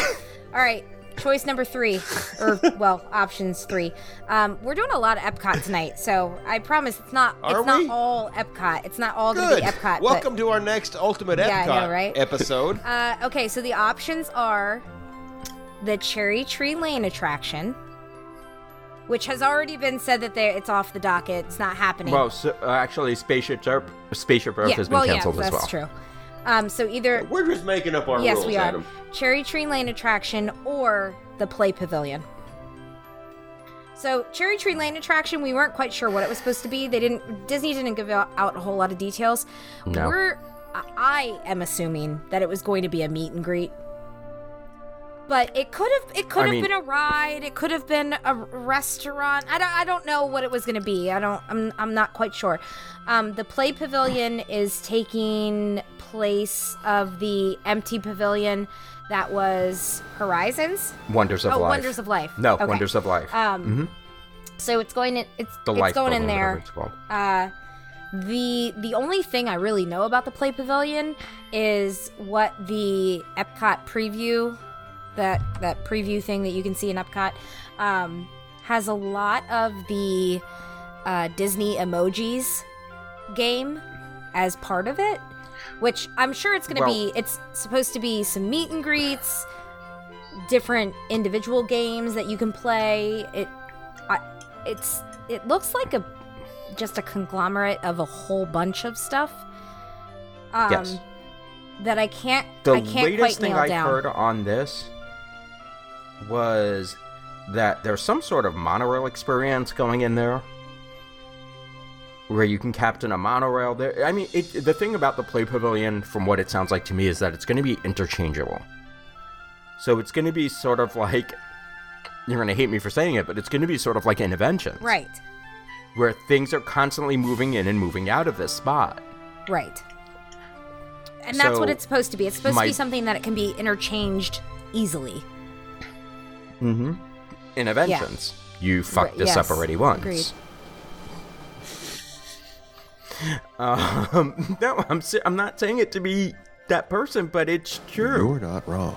All right, choice number three, or well, options three. Um, we're doing a lot of Epcot tonight, so I promise it's not. Are it's not all Epcot. It's not all going to Good. be Epcot. but- Welcome to our next Ultimate Yeah, Epcot know, right? episode. Uh, okay, so the options are the Cherry Tree Lane attraction, which has already been said that they it's off the docket. It's not happening. well, so, uh, actually, Spaceship Earth, Spaceship Earth yeah, has been well, canceled yeah, as that's well. true. Um, so either We're just making up our yes, rules, we are Adam. Cherry Tree Lane attraction or the Play Pavilion. So Cherry Tree Lane attraction, we weren't quite sure what it was supposed to be. They didn't Disney didn't give out out a whole lot of details. No. We're I- I am assuming that it was going to be a meet and greet. But it could have it could I have mean- been a ride. It could have been a restaurant. I don't I don't know what it was going to be. I don't I'm I'm not quite sure. Um, the Play Pavilion is taking place of the empty pavilion that was Horizons. Wonders of oh, Life. Wonders of Life. No, Okay. Wonders of Life. Um, so it's going in. It's the it's going in there. Uh, the the only thing I really know about the Play Pavilion is what the Epcot preview, that that preview thing that you can see in Epcot, um, has a lot of the uh, Disney emojis game as part of it, which I'm sure it's going to Well- be. It's supposed to be some meet and greets, different individual games that you can play. It, I, it's it looks like a just a conglomerate of a whole bunch of stuff. Um, Yes. That I can't. The I can't latest quite thing nail I down. heard on this was that there's some sort of monorail experience going in there where you can captain a monorail there. I mean, it, the thing about the Play Pavilion, from what it sounds like to me, is that it's going to be interchangeable. So it's going to be sort of like you're going to hate me for saying it, but it's going to be sort of like interventions, Right. Where things are constantly moving in and moving out of this spot. Right. And that's what it's supposed to be. It's supposed to be something that it can be interchanged easily. Mm-hmm. Interventions. You fucked this up yes, already once. agreed. Um, no, I'm I'm not saying it to be that person, but it's true. You're not wrong.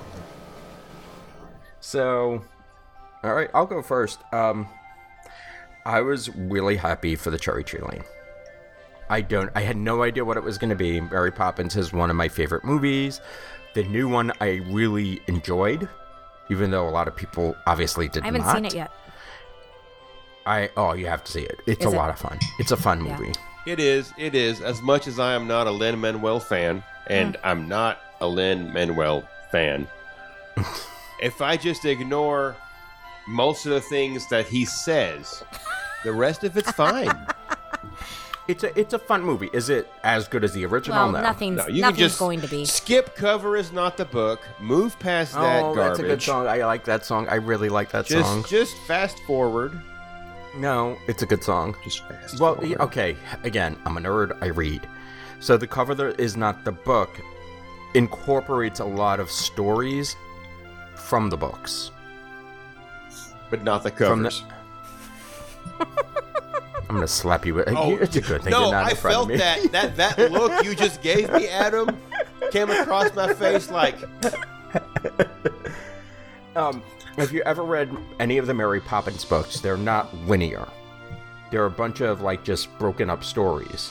So, all right, I'll go first. Um, I was really happy for the Cherry Tree Lane. I don't. I had no idea what it was going to be. Mary Poppins is one of my favorite movies. The new one I really enjoyed, even though a lot of people obviously did not. I haven't not. seen it yet. I oh, you have to see it. It's Is a it? lot of fun. It's a fun Yeah. Movie. It is. It is. As much as I am not a Lin Manuel fan, and hmm. I'm not a Lin Manuel fan, if I just ignore most of the things that he says. The rest of it's fine. It's a it's a fun movie. Is it as good as the original? Well, no. nothing's No, you nothing's can just going to be. skip cover is not the book. Move past oh, that oh, garbage. that's a good song. I like that song. I really like that Just song. just fast forward. No, it's a good song. Just fast Well, forward. okay. Again, I'm a nerd. I read. So the cover there is not the book. Incorporates a lot of stories from the books. but not the From the- covers. I'm gonna slap you with. Oh, it's a good thing no, you're not I in front felt of me. that that that look you just gave me, Adam, came across my face like Um, have you ever read any of the Mary Poppins books? They're not linear. They're a bunch of like just broken up stories.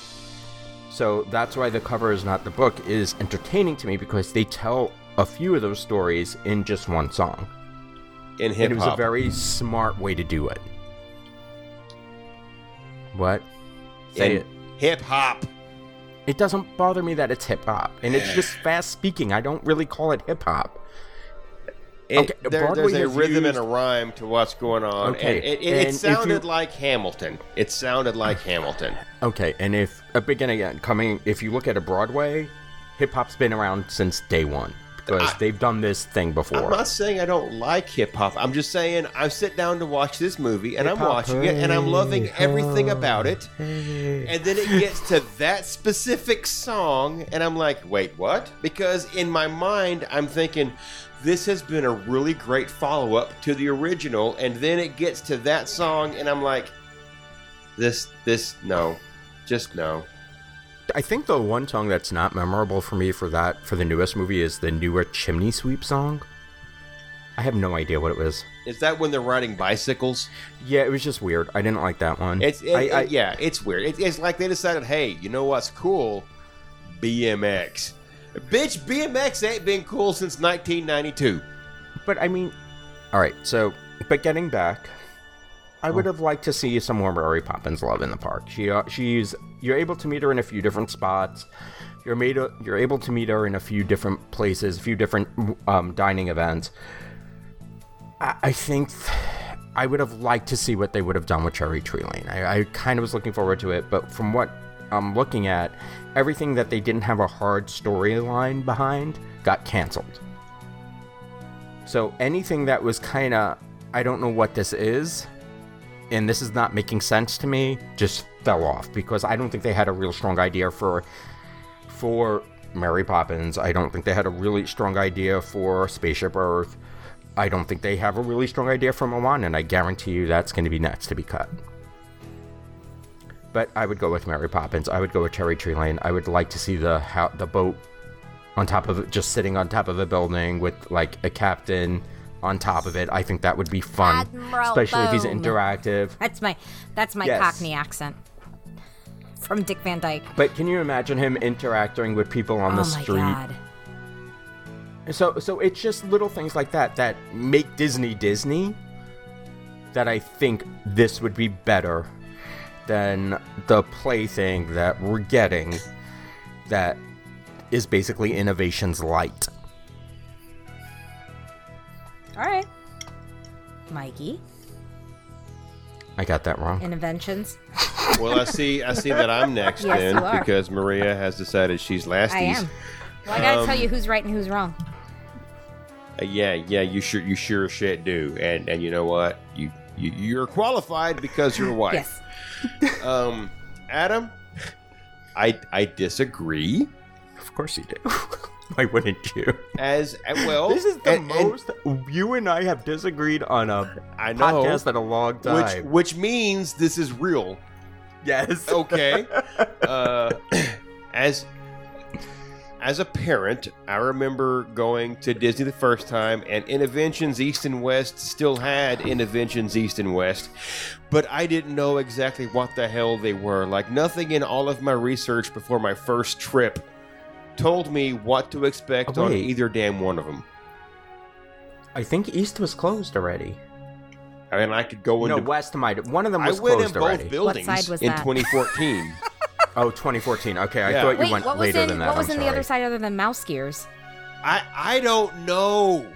So that's why the cover is not the book is entertaining to me because they tell a few of those stories in just one song. in And hip it was a very smart way to do it. What? Say it. Hip hop. It doesn't bother me that it's hip hop, and it's just fast speaking. I don't really call it hip hop. It, Okay, there- there's a rhythm and a rhyme to what's going on. Okay, and it, it, it sounded you- like Hamilton. It sounded like Hamilton. Okay, and if uh, begin again coming, if you look at a Broadway, hip hop's been around since day one because I- they've done this thing before. I'm not saying I don't like hip hop. I'm just saying I sit down to watch this movie and I'm Hip-hop, watching it and I'm loving everything ho, about it. And then it gets to that specific song and I'm like, wait, what? Because in my mind, I'm thinking this has been a really great follow up to the original. And then it gets to that song and I'm like, this, this, no, just no. I think the one song that's not memorable for me for that for the newest movie is the newer Chimney Sweep song. I have no idea what it was. Is that when they're riding bicycles? Yeah, it was just weird. I didn't like that one. It's it, I, I, it- yeah, it's weird. It, it's like they decided, hey, you know what's cool? BMX. Bitch, BMX ain't been cool since 1992. But I mean, all right. So, but getting back, I would have liked to see some more Mary Poppins love in the park. She uh, she's you're able to meet her in a few different spots. You're made you're able to meet her in a few different places, a few different um, dining events. I, I think th- I would have liked to see what they would have done with Cherry Tree Lane. I, I kind of was looking forward to it, but from what I'm looking at, everything that they didn't have a hard storyline behind got canceled. So anything that was kind of, I don't know what this is, and this is not making sense to me, just fell off because I don't think they had a real strong idea for for Mary Poppins. I don't think they had a really strong idea for Spaceship Earth. I don't think they have a really strong idea for Moana, and I guarantee you that's going to be next to be cut. But I would go with Mary Poppins. I would go with Cherry Tree Lane. I would like to see the how, the boat on top of it, just sitting on top of a building with like a captain on top of it. I think that would be fun, Admiral especially if he's interactive. That's my that's my Yes. Cockney accent from Dick Van Dyke. But can you imagine him interacting with people on oh the my street? god. So so it's just little things like that that make Disney Disney that I think this would be better than the plaything that we're getting that is basically innoventions light. All right. Mikey, I got that wrong. interventions. Well, I see. I see that I'm next Yes, then because Maria has decided she's lasties. I am. Well, I gotta Um, tell you who's right and who's wrong. Uh, yeah, yeah, you sure you sure shit do. And and you know what? You, you you're qualified because you're a white. Yes. Um, Adam, I I disagree. Of course you do. Why wouldn't you? As uh, well, This is the and- and most you and I have disagreed on a I know podcast in a long which time. which means this is real. yes. Okay. uh, as as a parent, I remember going to Disney the first time, and Interventions East and West still had Interventions East and West, but I didn't know exactly what the hell they were. Like nothing in all of my research before my first trip told me what to expect Oh, on either damn one of them. I think East was closed already. I mean, I could go No, into. West might. One of them was closed. I went in both already. buildings in that? 2014. Oh, 2014. Okay, I Yeah. thought you Wait, went what was later in than that. what was I'm in the sorry. other side other than MouseGears? I I don't know.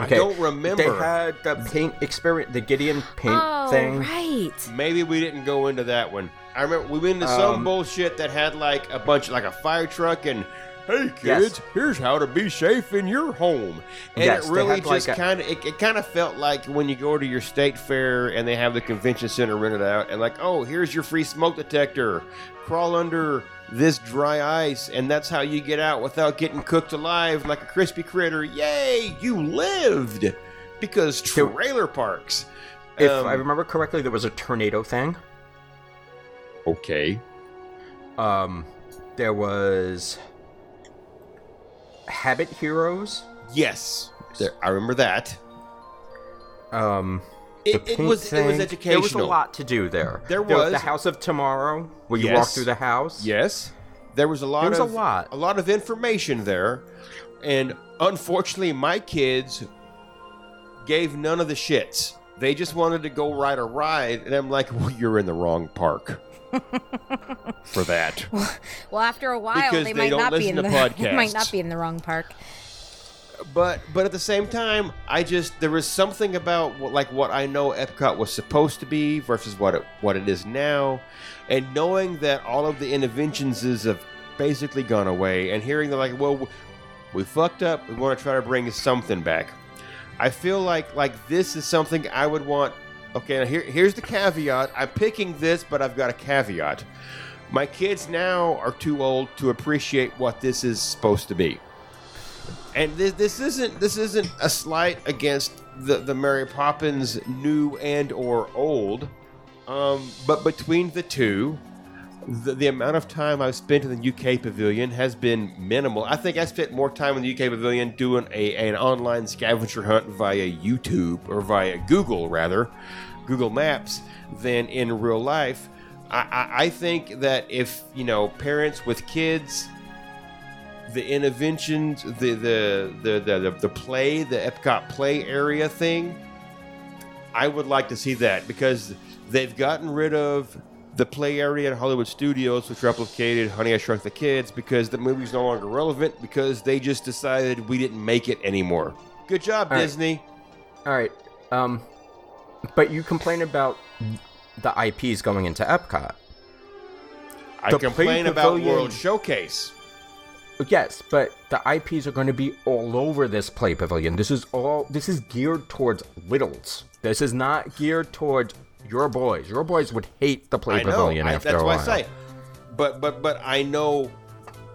Okay. don't remember. They had the paint experience, the Glidden paint oh, thing. right. Maybe we didn't go into that one. I remember we went into some Um, bullshit that had like a bunch, like a fire truck, and hey kids, Yes. here's how to be safe in your home. And Yes, it really had, like, just kind of, it, it kind of felt like when you go to your state fair and they have the convention center rented out, and like, oh, here's your free smoke detector. Crawl under this dry ice, and that's how you get out without getting cooked alive like a crispy critter. Yay, you lived! Because trailer parks. If Um, I remember correctly, there was a tornado thing. okay. Um, there was Habit Heroes. Yes, there, I remember that. Um, It, it paint was it was educational. There was a lot to do there. There was was. the House of Tomorrow, where you walk through the house. Yes, there was a lot There was a lot. a lot of information there, and unfortunately, my kids gave none of the shits. They just wanted to go ride a ride, and I'm like, well, you're in the wrong park for that. Well, after a while, Because they, they might not be in the they might not be in the wrong park. but but at the same time, I just there was something about what, like what I know Epcot was supposed to be versus what it what it is now, and knowing that all of the interventions is have basically gone away, and hearing that like, well, we fucked up, we want to try to bring something back. I feel like like this is something I would want. Okay, now here here's the caveat. I'm picking this, but I've got a caveat. My kids now are too old to appreciate what this is supposed to be and this, this isn't this isn't a slight against the the Mary Poppins new and or old, um, but between the two, the, the amount of time I've spent in the UK Pavilion has been minimal. I think I spent more time in the UK Pavilion doing a an online scavenger hunt via YouTube or via Google rather, Google Maps than in real life. I, I, I think that if you know parents with kids the interventions, the the, the the the the play, the Epcot play area thing. I would like to see that because they've gotten rid of the play area at Hollywood Studios, which replicated Honey I Shrunk the Kids, because the movie's no longer relevant because they just decided we didn't make it anymore. Good job, All right. Disney. All right. Um, but you complain about the IPs going into Epcot. I The complain about World Showcase. Yes, but the IPs are going to be all over this play pavilion. This is all. This is geared towards littles. This is not geared towards your boys. Your boys would hate the play I know. pavilion I- after that's a why. I say. But but but I know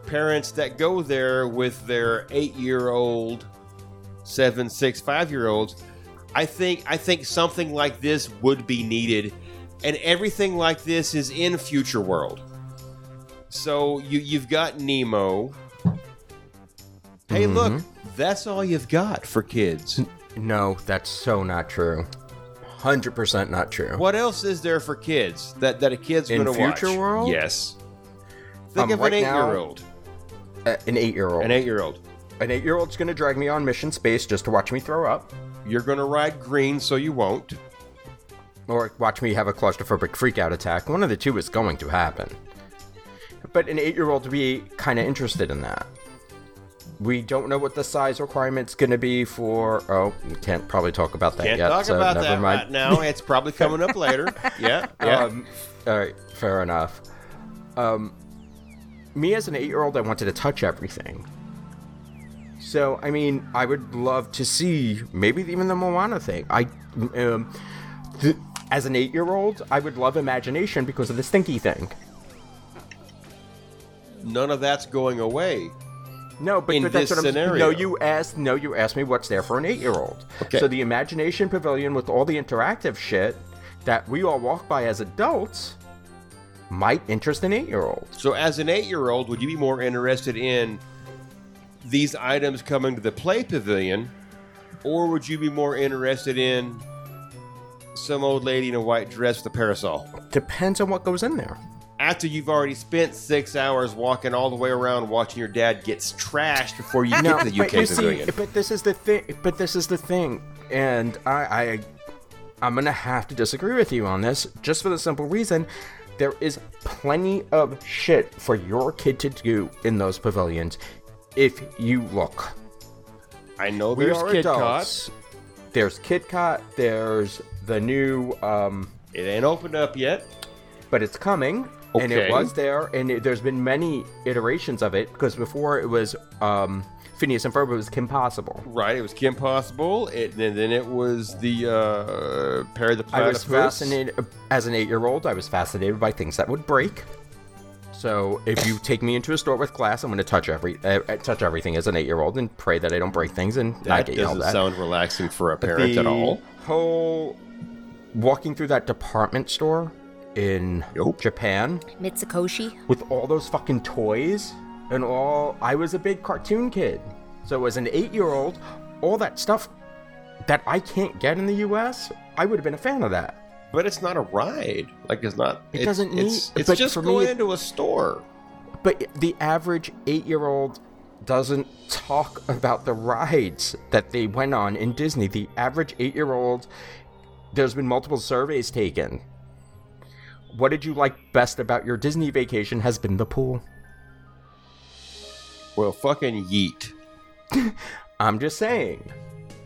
parents that go there with their eight-year-old, seven, six, five-year-olds. I think I think something like this would be needed, and everything like this is in Future World. So you you've got Nemo. Hey, Mm-hmm. look, that's all you've got for kids. No, that's so not true. Hundred percent not true. What else is there for kids that, that a kid's In going to watch? Future World? Yes. Think Um, of right an eight-year-old. Uh, an eight-year-old. An eight-year-old. An eight-year-old's going to drag me on Mission Space just to watch me throw up, You're going to ride green, so you won't. or watch me have a claustrophobic freakout attack. One of the two is going to happen. But an eight-year-old would be kind of interested in that. We don't know what the size requirement's going to be for. Oh, we can't probably talk about that Can't yet. talk so about never that mind. right now. It's probably coming up later. Yeah, yeah. Um, all right, fair enough. Um, me as an eight-year-old, I wanted to touch everything. So, I mean, I would love to see maybe even the Moana thing. I, um, th- as an eight-year-old, I would love imagination because of the stinky thing. None of that's going away. No, but, In that's this what I'm scenario. No, you asked. No, you asked me what's there for an eight-year-old. Okay. So the imagination pavilion with all the interactive shit that we all walk by as adults might interest an eight-year-old. So, as an eight-year-old, would you be more interested in these items coming to the play pavilion, or would you be more interested in some old lady in a white dress with a parasol? Depends on what goes in there. After you've already spent six hours walking all the way around watching your dad gets trashed before you get to the UK pavilion. see, but this is the thing. But this is the thing, and I, I, I'm gonna have to disagree with you on this, just for the simple reason, there is plenty of shit for your kid to do in those pavilions, if you look. I know there's Kid adults. There's Kidcot. There's the new, um, It ain't opened up yet. but it's coming, and it was there, and it, there's been many iterations of it because before it was um, Phineas and Ferb, it was Kim Possible. Right, it was Kim Possible. It, and then it was the uh, Perry the I was fascinated as an eight-year-old. I was fascinated by things that would break. So if you take me into a store with glass, I'm going to touch every uh, touch everything as an eight-year-old and pray that I don't break things and not That get yelled at. doesn't sound relaxing for a parent the at all. whole walking through that department store in Nope. Japan Mitsukoshi. with all those fucking toys and all. I was a big cartoon kid, so as an eight-year-old, all that stuff that I can't get in the U.S., I would have been a fan of that. But it's not a ride. Like it's not. It it's, doesn't need- It's, it's but just for me, going into a store. But the average eight-year-old doesn't talk about the rides that they went on in Disney. The average eight-year-old, there's been multiple surveys taken. What did you like best about your Disney vacation? Has been the pool. Well, fucking yeet. I'm just saying.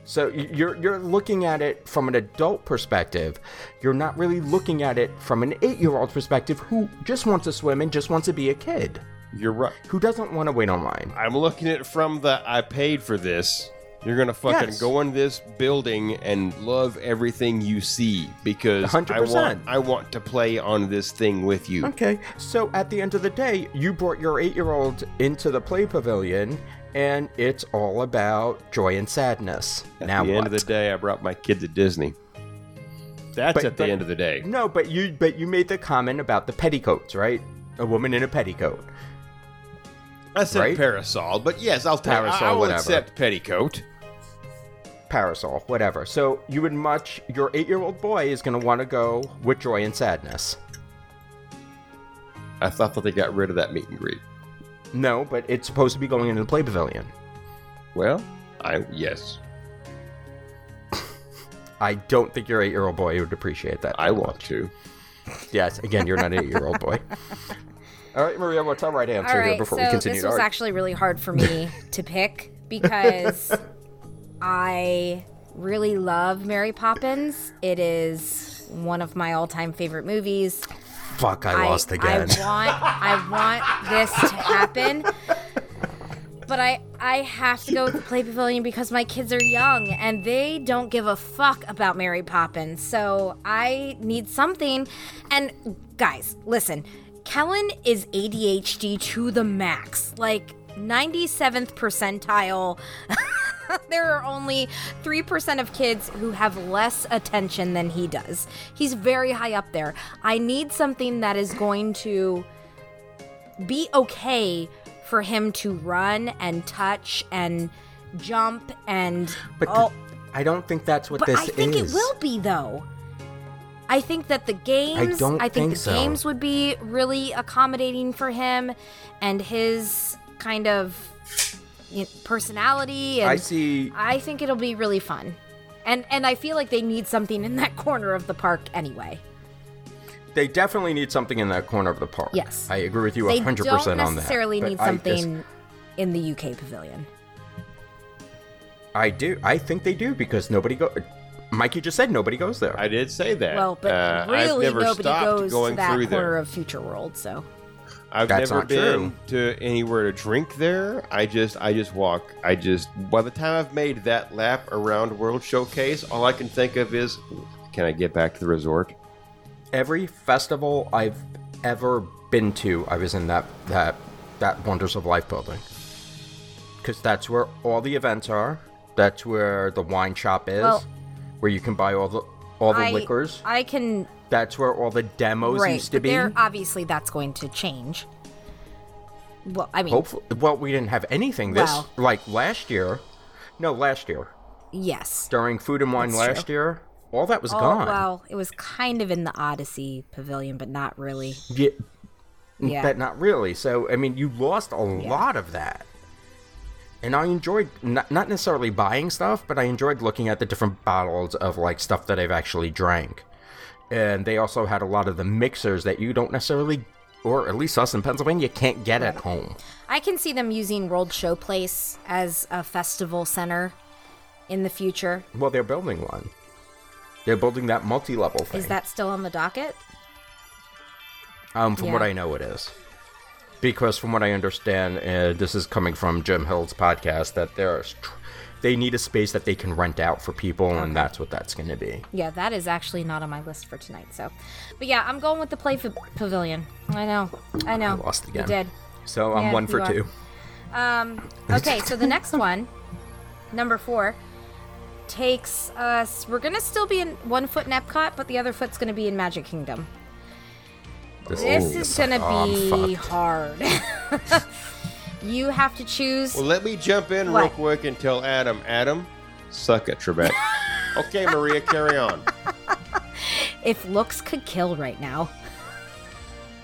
So you're you're looking at it from an adult perspective. You're not really looking at it from an eight-year-old perspective who just wants to swim and just wants to be a kid, You're right. who doesn't want to wait online. I'm looking at it from the I paid for this. You're gonna fucking Yes. go in this building and love everything you see because I 100%. want I want to play on this thing with you. Okay, so at the end of the day, you brought your eight-year-old into the play pavilion, and it's all about joy and sadness. At now the what? end of the day, I brought my kid to Disney. That's But- at the but- end of the day. no, but you but you made the comment about the petticoats, right? A woman in a petticoat. I said right? parasol, but yes, I'll take. Parasol, I will whatever. accept petticoat. Parasol, whatever. So you would much your eight-year-old boy is going to want to go with joy and sadness. I thought that they got rid of that meet and greet. No, but it's supposed to be going into the play pavilion. Well, I yes, I don't think your eight-year-old boy would appreciate that. I want much. to. Yes, again, you're not an eight-year-old boy. All right, Maria, what's our right answer All here right, before so we continue? this was All right. actually really hard for me to pick because I really love Mary Poppins. It is one of my all-time favorite movies. Fuck, I, lost again. I want I want this to happen. But I I have to go with the Play Pavilion because my kids are young and they don't give a fuck about Mary Poppins. So I need something. And guys, listen. Kellen is ADHD to the max. Like 97th percentile. there are only 3% of kids who have less attention than he does. He's very high up there. I need something that is going to be okay for him to run and touch and jump and but th- I don't think that's what but this I think is. it will be though. I think that the games. I don't think, think the so. games would be really accommodating for him and his kind of you know, personality. And I see. I think it'll be really fun. And and I feel like they need something in that corner of the park anyway. They definitely need something in that corner of the park. Yes. I agree with you They 100% on that. necessarily but need I just- something in the UK pavilion. I do. I think they do because nobody go. Mikey just said nobody goes there. I did say that. Well, but Uh, really I've never nobody stopped goes going to that through corner there. of Future World, so I've That's never not been to anywhere to drink there. I just I just walk. I just by the time I've made that lap around World Showcase, all I can think of is can I get back to the resort? Every festival I've ever been to, I was in that that that Wonders of Life building because that's where all the events are. That's where the wine shop is, Well- where you can buy all the all the I, liquors. I can That's where all the demos right, used to be. there obviously that's going to change. Well, I mean, Hopefully, well, we didn't have anything this Well- like last year. No, last year yes. during Food and Wine last true. year, all that was Oh, gone. well, it was kind of in the Odyssey Pavilion, but not really. Yeah, Yeah. but not really. So I mean, you lost a lot of that. And I enjoyed not, not necessarily buying stuff, but I enjoyed looking at the different bottles of like stuff that I've actually drank. And they also had a lot of the mixers that you don't necessarily, or at least us in Pennsylvania, can't get at home. I can see them using World Showplace as a festival center in the future. Well, they're building one. They're building that multi-level thing. Is that still on the docket? Um, from what I know, it is. Because from what I understand, uh, this is coming from Jim Hill's podcast, that there's tr- they need a space that they can rent out for people, and that's what that's going to be. Yeah, that is actually not on my list for tonight. So, but yeah, I'm going with the play f- pavilion. I know, I know. I lost again. You did. So I'm Yeah, one for are. two. Um, okay, so the next one, number four, takes us. We're gonna still be in one foot in Epcot, but the other foot's gonna be in Magic Kingdom. This is gonna oh, be hard. you have to choose. Well, let me jump in real quick and tell Adam. Adam, suck it, Trebek. okay, Maria, carry on. if looks could kill right now.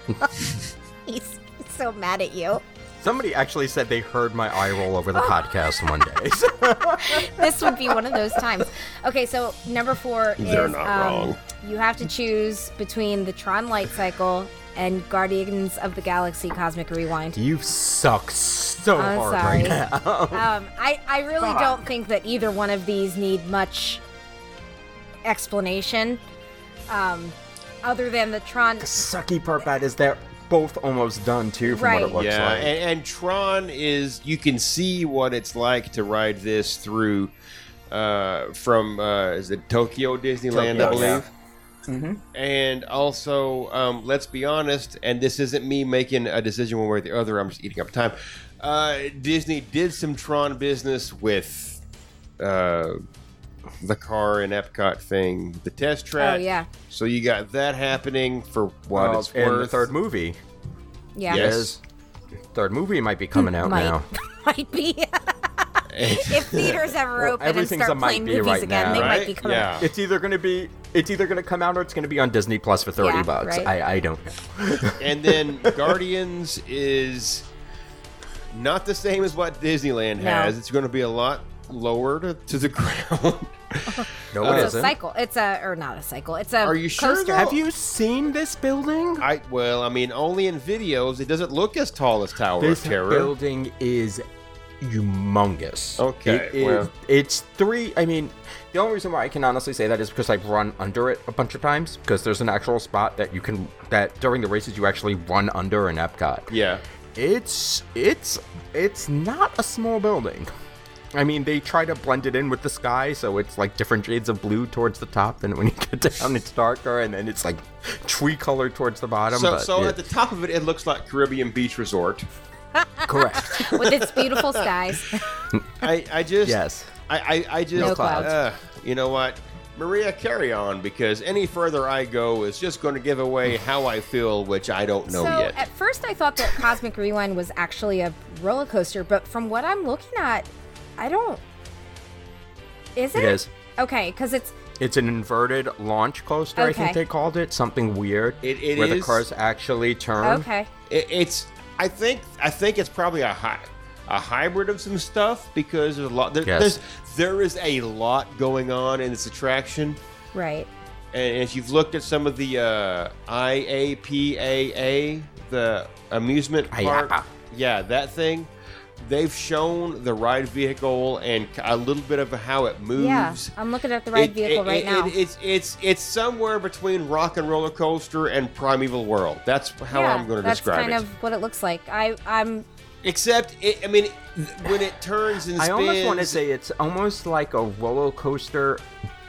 he's, he's so mad at you. Somebody actually said they heard my eye roll over the podcast one day. this would be one of those times. Okay, so number four is They're not um, wrong. you have to choose between the Tron Light Cycle and Guardians of the Galaxy Cosmic Rewind. you suck so I'm hard sorry. right now. Um, I, I really don't think that either one of these need much explanation. Um, other than the Tron. The Sucky part about is they're both almost done too, from what it looks yeah, like. and, and Tron is you can see what it's like to ride this through uh, from uh, is it Tokyo Disneyland, I believe. yeah. Believe. And also, um, let's be honest, and this isn't me making a decision one way or the other. I'm just eating up time. Uh, Disney did some Tron business with uh, the car and Epcot thing, the test track. Oh, yeah. So you got that happening for what Well, it's and worth. the third movie. Yeah. Yes. is third movie might be coming out Might. now. Might be. if theaters ever open and start a might playing be movies right again, now, they right? might be coming. Yeah. It's either gonna be it's either gonna come out or it's gonna be on Disney Plus for thirty Yeah, bucks. right. I I don't know. and then Guardians is not the same as what Disneyland No. has. It's going to be a lot lower to, to the ground. No, Uh, it It's a isn't. cycle. It's a or not a cycle. It's a Are you sure, coaster. though? Have you seen this building? I well, I mean, only in videos. It doesn't look as tall as Tower This of Terror. This building is humongous. Okay, It is- well- it's three. I mean, the only reason why I can honestly say that is because I've run under it a bunch of times. Because there's an actual spot that you can that during the races you actually run under in Epcot. yeah. It's it's it's not a small building. I mean, they try to blend it in with the sky, so it's like different shades of blue towards the top, and when you get down, it's darker, and then it's like tree colored towards the bottom. So, but so it- at the top of it, it looks like Caribbean Beach Resort. correct. with its beautiful skies. I, I just, yes. I, I, I just, No clouds. Uh, you know what, Maria, carry on because any further I go is just going to give away how I feel, which I don't know so yet. at first I thought that Cosmic Rewind was actually a roller coaster, but from what I'm looking at, I don't. Is it? It is. Okay, because it's It's an inverted launch coaster, I think they called it. Something weird. It- it where the cars actually turn. okay. It, it's I think I think it's probably a high a hybrid of some stuff because there's a lot there, Yes. there's there is a lot going on in this attraction. Right. And if you've looked at some of the uh, IAAPA, the amusement park, IAAPA. yeah, that thing, they've shown the ride vehicle and a little bit of how it moves. Yeah, I'm looking at the ride It- vehicle it- right it- now. it's it's it's somewhere between Rock and Roller Coaster and Primeval World. That's how yeah, I'm going to describe it. that's kind of what it looks like. I I'm Except, it, I mean, when it turns and spins, I almost want to say it's almost like a roller coaster,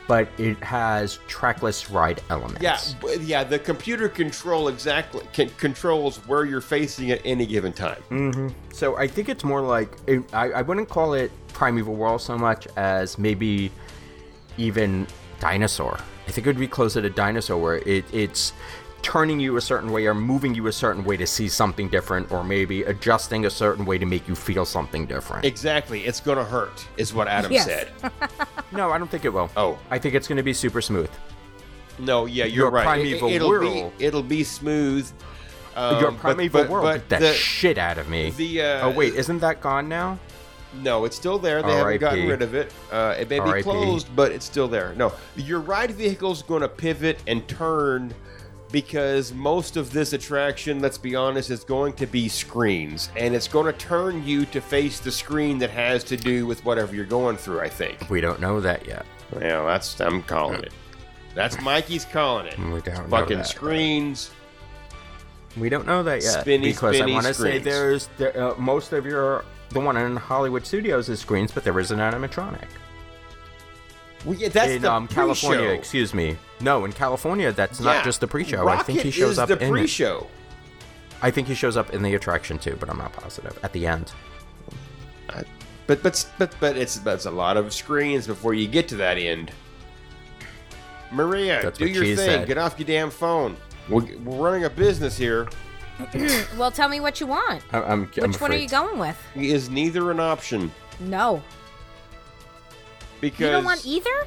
but it has trackless ride elements. yeah, yeah. The computer control exactly can, controls where you're facing at any given time. Mm-hmm. So I think it's more like it, I, I wouldn't call it Primeval World so much as maybe even Dinosaur. I think it would be closer to Dinosaur, where it, it's turning you a certain way or moving you a certain way to see something different, or maybe adjusting a certain way to make you feel something different. Exactly, it's gonna hurt, is what Adam Yes. said. no, I don't think it will. Oh. I think it's going to be super smooth. No, yeah, you're Your right. Primeval it, will World- be it'll be smooth. Um, Your Primeval but- World but beat the, the- shit out of me. the, uh, oh wait, isn't that gone now? No, it's still there. They haven't gotten rid of it. Uh, it may be R.I.P.. closed, but it's still there. No, your ride vehicle's going to pivot and turn because most of this attraction, let's be honest, is going to be screens, and it's going to turn you to face the screen that has to do with whatever you're going through. I think. We don't know that yet. Well, that's I'm calling it. That's Mikey's calling it. We don't know Fucking that. screens. We don't know that yet Spinny, because spinny I want to say there's there, uh, most of your the one in Hollywood Studios is screens, but there is an animatronic Well, yeah, that's in the um, California. pre-show. Excuse me. No, in California, that's Yeah. not just the pre-show. I think he shows is up the in it. pre-show. I think he shows up in the attraction too, but I'm not positive. At the end, But but but but it's that's a lot of screens before you get to that end. Maria, That's do your thing. said. Get off your damn phone. We're, we're running a business here. Well, tell me what you want. I- I'm. I'm Which one are you going with? Is neither an option No. Because You don't want either?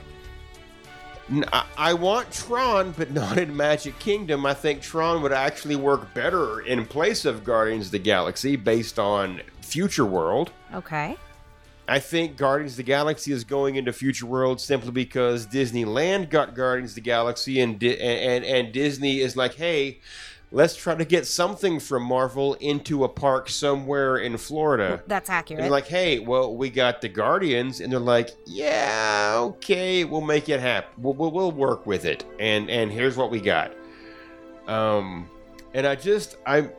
N- I, I want Tron, but not in Magic Kingdom. I think Tron would actually work better in place of Guardians of the Galaxy based on Future World. Okay. I think Guardians of the Galaxy is going into Future World simply because Disneyland got Guardians of the Galaxy, and Di- and and Disney is like, hey, let's try to get something from Marvel into a park somewhere in Florida. That's accurate. they're like, hey, well, we got the Guardians, and they're like, yeah, okay, we'll make it happen. We'll, we'll, we'll work with it, and and here's what we got. Um, and I just I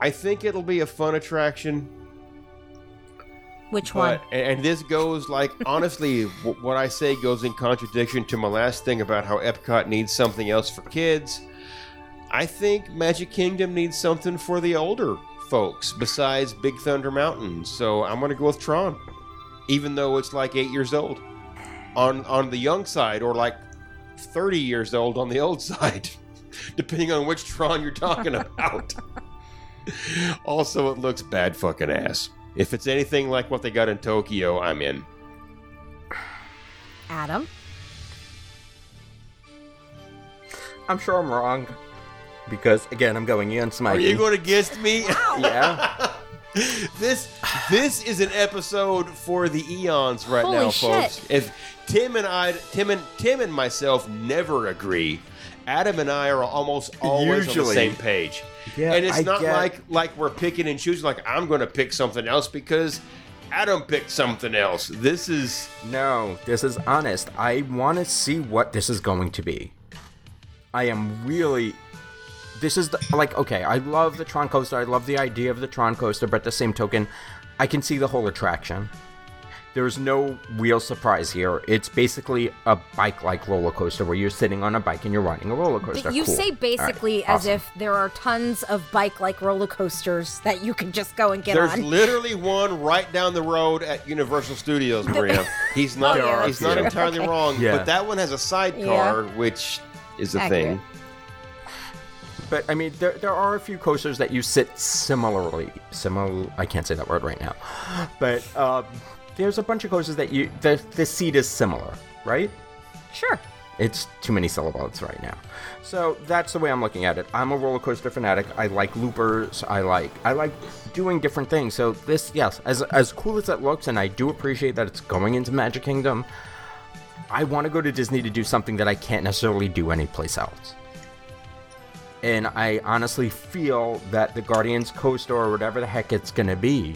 I think it'll be a fun attraction. Which one? But and and this goes like honestly, what I say goes in contradiction to my last thing about how Epcot needs something else for kids. I think Magic Kingdom needs something for the older folks besides Big Thunder Mountain. So I'm gonna go with Tron, even though it's like eight years old, on on the young side, or like thirty years old on the old side, depending on which Tron you're talking about. also, it looks bad fucking ass. If it's anything like what they got in Tokyo, I'm in. Adam? I'm sure I'm wrong because again, I'm going against my. Are you going against me? Yeah. this this is an episode for the eons right Holy now, shit. folks. If Tim and I, Tim and Tim and myself never agree, Adam and I are almost always on the same page. Yeah, and it's I not get- like like we're picking and choosing. Like I'm going to pick something else because Adam picked something else. This is No, this is honest. I want to see what this is going to be. I am really. This is the, like okay. I love the Tron coaster. I love the idea of the Tron coaster, but at the same token, I can see the whole attraction. There's no real surprise here. It's basically a bike-like roller coaster where you're sitting on a bike and you're riding a roller coaster. You Cool. say All right, basically as awesome. if there are tons of bike like roller coasters that you can just go and get There's on. There's literally one right down the road at Universal Studios, Maria. He's not Oh, yeah, he's not true. entirely wrong, Yeah. but that one has a sidecar, which is a Accurate. thing. But I mean, there, there are a few coasters that you sit similarly. Similar, I can't say that word right now. But um, there's a bunch of coasters that you the the seat is similar, right? Sure. It's too many syllables right now. So that's the way I'm looking at it. I'm a roller coaster fanatic. I like loopers. I like I like doing different things. So this, yes, as as cool as it looks, and I do appreciate that it's going into Magic Kingdom. I want to go to Disney to do something that I can't necessarily do anyplace else. And I honestly feel that the Guardians coaster or whatever the heck it's going to be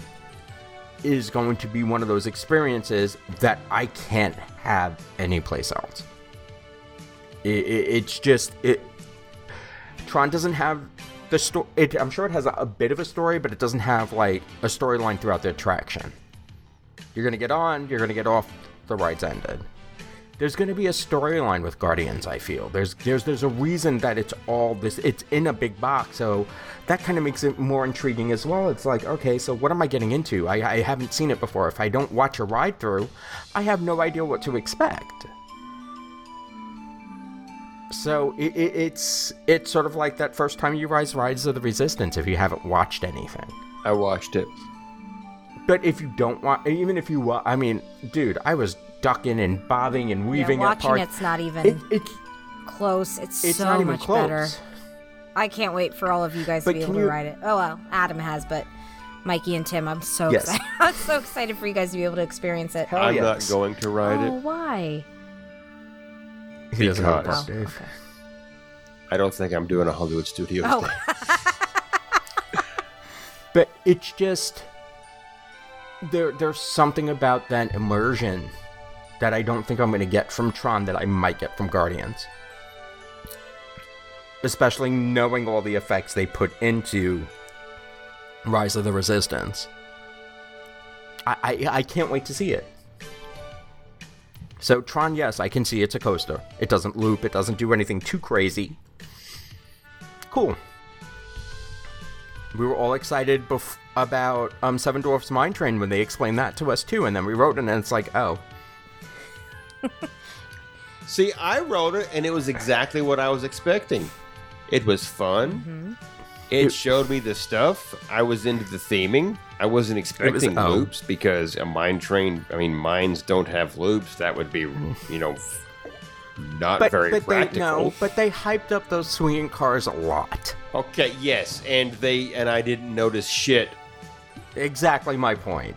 is going to be one of those experiences that I can't have anyplace else. It, it, it's just it. Tron doesn't have the story. I'm sure it has a, a bit of a story, but it doesn't have like a storyline throughout the attraction. You're gonna get on, you're gonna get off. The ride's ended. There's gonna be a storyline with Guardians. I feel there's there's there's a reason that it's all this. It's in a big box, so that kind of makes it more intriguing as well. It's like, okay, so what am I getting into? I, I haven't seen it before. If I don't watch a ride through, I have no idea what to expect. So it, it, it's it's sort of like that first time you rise Rise of the Resistance if you haven't watched anything. I watched it. But if you don't want, even if you, wa- I mean, dude, I was ducking and bobbing and weaving yeah, at watching parts. it's not even It, it's close. It's, it's so not even much close. better. I can't wait for all of you guys But to be able you- to ride it. Oh well, Adam has, but Mikey and Tim, I'm so Yes. excited. I'm so excited for you guys to be able to experience it. Hell I'm yes. not going to ride oh, it. why? He doesn't have Because- that, oh, Dave. I don't think I'm doing a Hollywood Studios Oh. thing. But it's just there. There's something about that immersion that I don't think I'm going to get from Tron that I might get from Guardians. Especially knowing all the effects they put into Rise of the Resistance. I, I, I can't wait to see it. So Tron, yes, I can see it's a coaster. It doesn't loop. It doesn't do anything too crazy. Cool. We were all excited bef- about um, Seven Dwarfs Mine Train when they explained that to us too, and then we wrote and it's like, oh, See, I wrote it, and it was exactly what I was expecting. It was fun. Mm-hmm. It showed me the stuff. I was into the theming. I wasn't expecting oh. loops because a mine train. I mean, mines don't have loops. That would be, you know, not but very but practical. they no, but they hyped up those swinging cars a lot. Okay, yes, and they and I didn't notice shit, Exactly my point.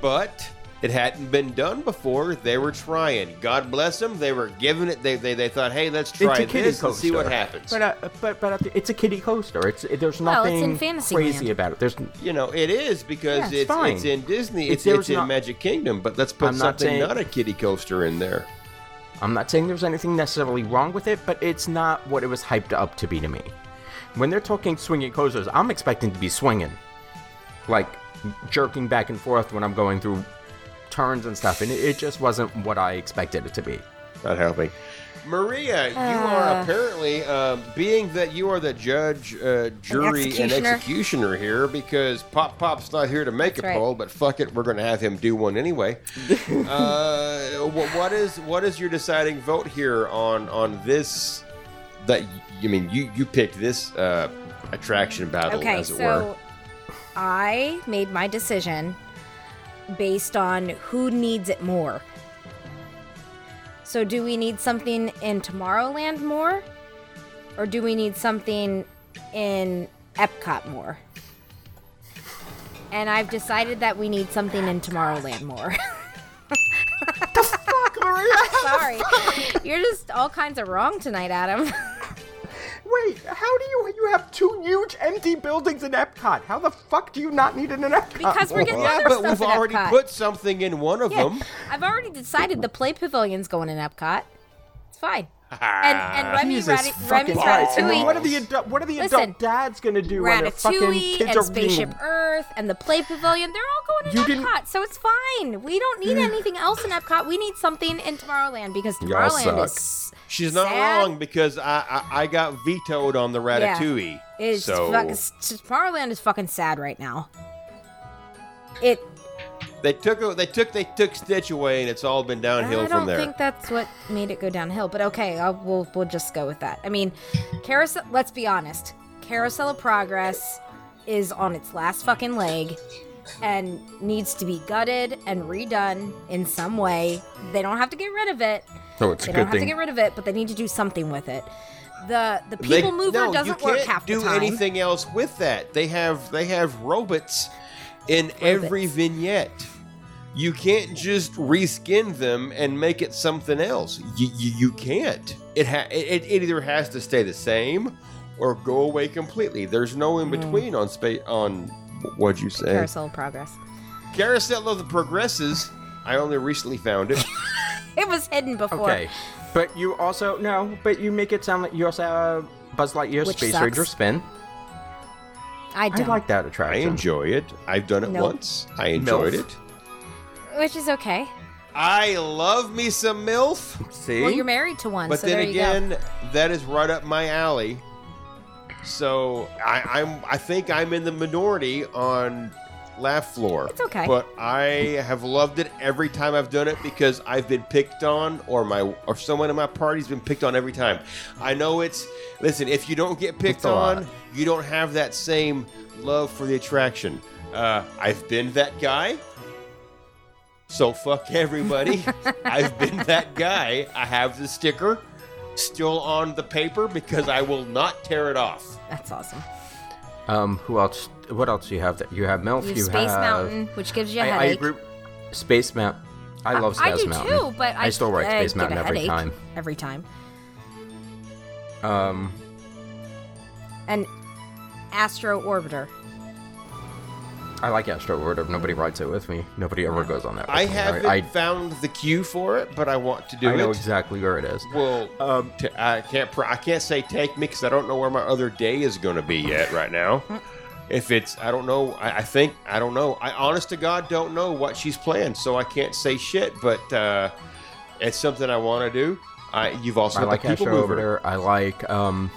but it hadn't been done before. They were trying. God bless them. They were giving it. They they, they thought, hey, let's try it's a this coaster. and see what happens. But uh, but but uh, it's a kiddie coaster. It's it, there's Well, it's nothing in Fantasyland. crazy about it. There's you know, it is because Yeah, it's it's it's in Disney. If It's it's was in not- Magic Kingdom. But let's put I'm not something saying- not a kiddie coaster in there. I'm not saying there's anything necessarily wrong with it, but it's not what it was hyped up to be to me. When they're talking swinging coasters, I'm expecting to be swinging, like jerking back and forth when I'm going through turns and stuff, and it, it just wasn't what I expected it to be. Not helping. Maria, you Uh. are apparently, um, being that you are the judge, uh, jury, and executioner. executioner here, because Pop Pop's not here to make That's a right. poll, but fuck it, we're going to have him do one anyway. uh, wh- what is what is your deciding vote here on on this? That you mean you you picked this uh, attraction battle, Okay, as it so were. I made my decision based on who needs it more. So, do we need something in Tomorrowland more? Or do we need something in Epcot more? And I've decided that we need something in Tomorrowland more. the Fuck, Maria! Sorry. You're just all kinds of wrong tonight, Adam. Wait, how do you you have two huge empty buildings in Epcot? How the fuck do you not need it in Epcot? Because we're getting more? Yeah, other but stuff we've in already Epcot. put something in one of Yeah, them. I've already decided the play pavilion's going in Epcot. It's fine. And and Remy, Jesus Rati- Remy's Christ. And then Ratatouille, what are the adult, what are the Listen, adult dads gonna do when their fucking Ratatouille kids and are Spaceship being Earth and the play pavilion, they're all going in You didn't- Epcot, so it's fine. We don't need mm. anything else in Epcot. We need something in Tomorrowland because Y'all Tomorrowland suck. is She's not sad. wrong because I, I I got vetoed on the Yeah. Ratatouille. It's so fuck- Tomorrowland is fucking sad right now. It they took a- they took they took Stitch away and it's all been downhill from there. I don't think that's what made it go downhill, but okay, I'll, we'll we'll just go with that. I mean, carousel. Let's be honest. Carousel of Progress is on its last fucking leg, and needs to be gutted and redone in some way. They don't have to get rid of it. Oh, it's They a don't good have to get rid of it, but they need to do something with it. The the They- people mover no, doesn't you work can't half do the time. anything else with that. They have they have robots in every vignette. You can't just reskin them and make it something else. You you, you can't. It, ha- it it either has to stay the same or go away completely. There's no in mm. between on space on what'd you say? Carousel of Progress. Carousel of the Progresses. I only recently found it. It was hidden before. Okay, but you also no, but you make it sound like you also have Buzz Lightyear Which Space sucks. Ranger Spin. I I don't. like that attraction. I enjoy it. I've done it Nope. once. I enjoyed Milf. it. Which is okay. I love me some MILF. See, Well, you're married to one, But so then there you go. again, that is right up my alley. So I, I'm I think I'm in the minority on Laugh Floor. It's okay. But I have loved it every time I've done it because I've been picked on or my or someone in my party's been picked on every time. I know it's listen, if you don't get picked It's lot. on, you don't have that same love for the attraction. Uh, I've been that guy. So fuck everybody. I've been that guy. I have the sticker still on the paper because I will not tear it off. That's awesome. um, who else? What else do you have? That you have MILF. You have you Space have, Mountain, which gives you a I, I headache. agree. Space Mountain. I love Space Mountain. I Space do Mountain. too, but I, I still write Space get Mountain every time. Every time. Um, An Astro Orbiter. I like Astro Orbiter. Nobody rides it with me. Nobody ever goes on that. With I me. haven't I, found the cue for it, but I want to do I, I know it. exactly where it is. Well, Um, t- I can't. Pr- I can't say take me because I don't know where my other day is going to be yet. Right now, if it's, I don't know. I, I think I don't know. I honest to God don't know what she's planned, so I can't say shit. But uh, it's something I want to do. I, you've also I got like the people Astro mover. Orbiter. I like. Um,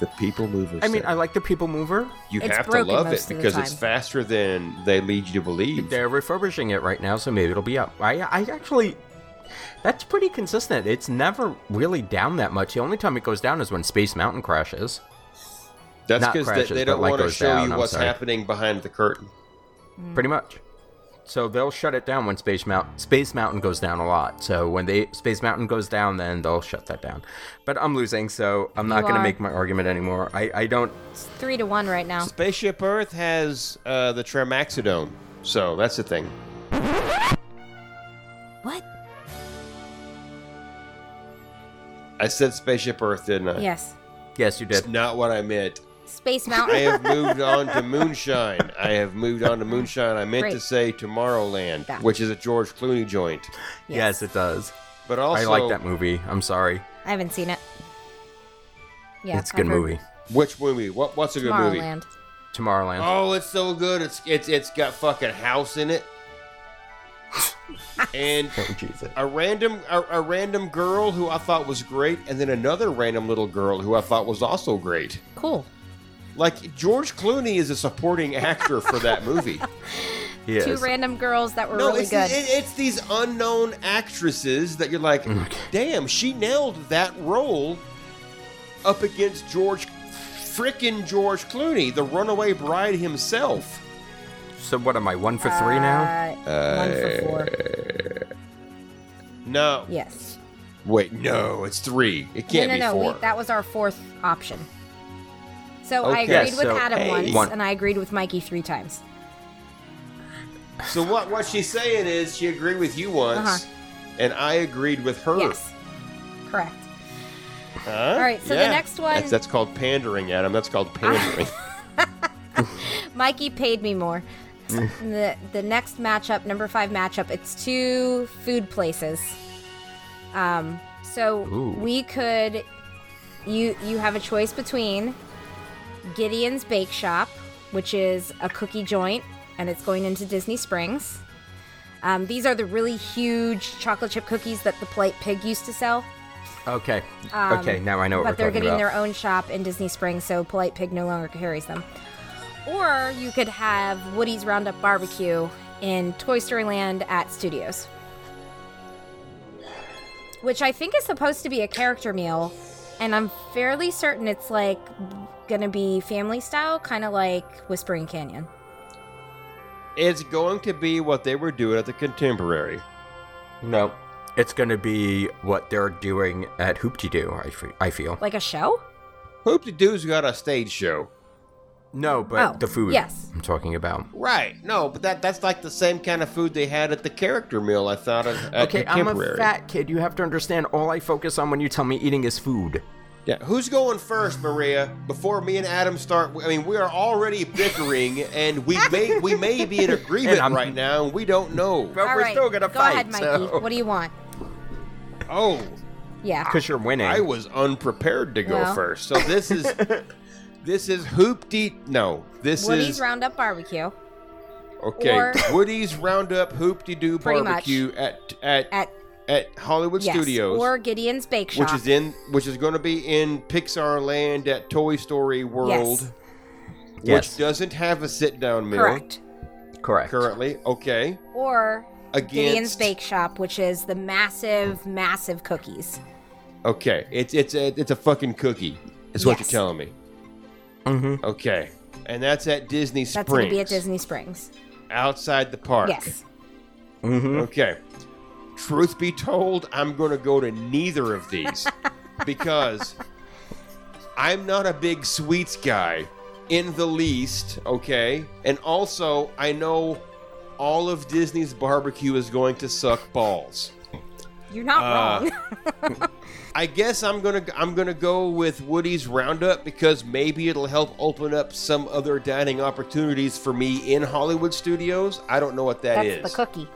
The people mover. I mean, set. I like the People Mover. you It's have to love it most of the because it's faster than they lead you to believe. They're refurbishing it right now, so maybe it'll be up. I, I actually, that's pretty consistent. It's never really down that much. The only time it goes down is when Space Mountain crashes. That's because they, they don't want to show down, you what's happening behind the curtain. Pretty much. So they'll shut it down when Space Mountain Space Mountain goes down a lot. So when they Space Mountain goes down, then they'll shut that down. But I'm losing, so I'm not going to make my argument anymore. I, I don't. It's three to one right now. Spaceship Earth has uh, the Tramaxodone, so that's the thing. What? I said Spaceship Earth, didn't I? Yes. Yes, you It's did. not what I meant. Space I have moved on to Moonshine. I have moved on to Moonshine. I meant to say Tomorrowland, Yeah. which is a George Clooney joint. Yes, it does. But also, I like that movie. I'm sorry. I haven't seen it. Yeah, it's a good I've heard movie. which movie? What What's a good movie? Tomorrowland. Tomorrowland. Oh, it's so good. It's it's it's got fucking house in it, and Oh, Jesus. a random a, a random girl who I thought was great, and then another random little girl who I thought was also great. Cool. Like George Clooney is a supporting actor for that movie. He Two random girls that were no, really it's, good. it- it's these unknown actresses that you're like, damn, she nailed that role up against George, frickin' George Clooney, the runaway bride himself. So what am I? One for three now? Uh, one for four. No, Yes. wait, no, it's three. It can't no, no, be no. four. We, that was our fourth option. So I agreed Yes, with so, Adam hey. once, One. and I agreed with Mikey three times. so what? What she's saying is she agreed with you once, Uh-huh. and I agreed with her. Yes. Correct. Huh? All right, so the next one- That's, that's called pandering, Adam. That's called pandering. Mikey paid me more. The the next matchup, number five matchup, it's two food places. Um, so Ooh. we could you you have a choice between Gideon's Bake Shop, which is a cookie joint, and it's going into Disney Springs. Um, these are the really huge chocolate chip cookies that the Polite Pig used to sell. Okay. Um, okay, now I know what but they're getting about. their own shop in Disney Springs, so Polite Pig no longer carries them. Or you could have Woody's Roundup Barbecue in Toy Story Land at Studios, which I think is supposed to be a character meal, and I'm fairly certain it's like gonna be family style, kind of like Whispering Canyon. it's going to be what they were doing at the Contemporary. No. It's going to be what they're doing at Hoopty Doo, I, I feel. Like a show? Hoop de Doo's got a stage show. No, but Oh, the food yes. I'm talking about. Right. No, but that that's like the same kind of food they had at the character meal, I thought, at, at Okay, I'm a fat kid. You have to understand all I focus on when you tell me eating is food. Yeah. Who's going first, Maria? Before me and Adam start, I mean, we are already bickering, and we may we may be in agreement And right now, and we don't know. But All we're right, still going to go fight. ahead, Mikey. so- What do you want? Oh, Yeah. Because you're winning. I was unprepared to go Well. first. So this is this is Hoopty. No, this Woody's is Woody's Roundup Barbecue okay. or- Woody's Roundup Hoopty Doo Pretty much. Barbecue at at at at Hollywood yes, Studios. or Gideon's Bake Shop. which is in which is going to be in Pixar Land at Toy Story World, Yes. Yes. which doesn't have a sit down meal Correct. Correct. currently. Okay, Or Gideon's against Bake Shop, which is the massive, massive cookies. okay, it's it's a it's a fucking cookie. Is what you're telling me. Mm-hmm. Okay, and that's at Disney Springs. That's going to be at Disney Springs. outside the park. Yes. Mm-hmm. Okay. Truth be told, I'm going to go to neither of these because I'm not a big sweets guy in the least, okay? And also, I know all of Disney's barbecue is going to suck balls. You're not Uh, wrong. I guess I'm gonna I'm gonna go with Woody's Roundup because maybe it'll help open up some other dining opportunities for me in Hollywood studios. I don't know what that That's is. the cookie.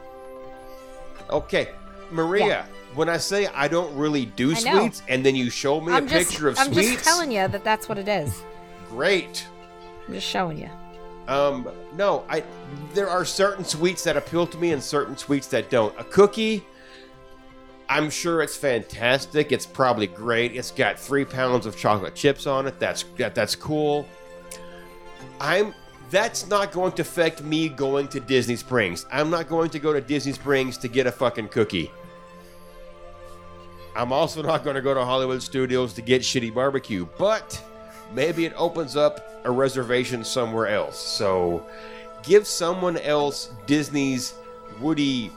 Okay, Maria. Yeah. When I say I don't really do sweets, and then you show me I'm a just, picture of sweets. I'm just telling you that that's what it is. great. I'm just showing you. Um, no, I. There are certain sweets that appeal to me, and certain sweets that don't. A cookie, I'm sure it's fantastic. It's probably great. It's got three pounds of chocolate chips on it. That's that, that's cool. I'm. That's not going to affect me going to Disney Springs. I'm not going to go to Disney Springs to get a fucking cookie. I'm also not going to go to Hollywood Studios to get shitty barbecue, but maybe it opens up a reservation somewhere else. So give someone else Disney's Woody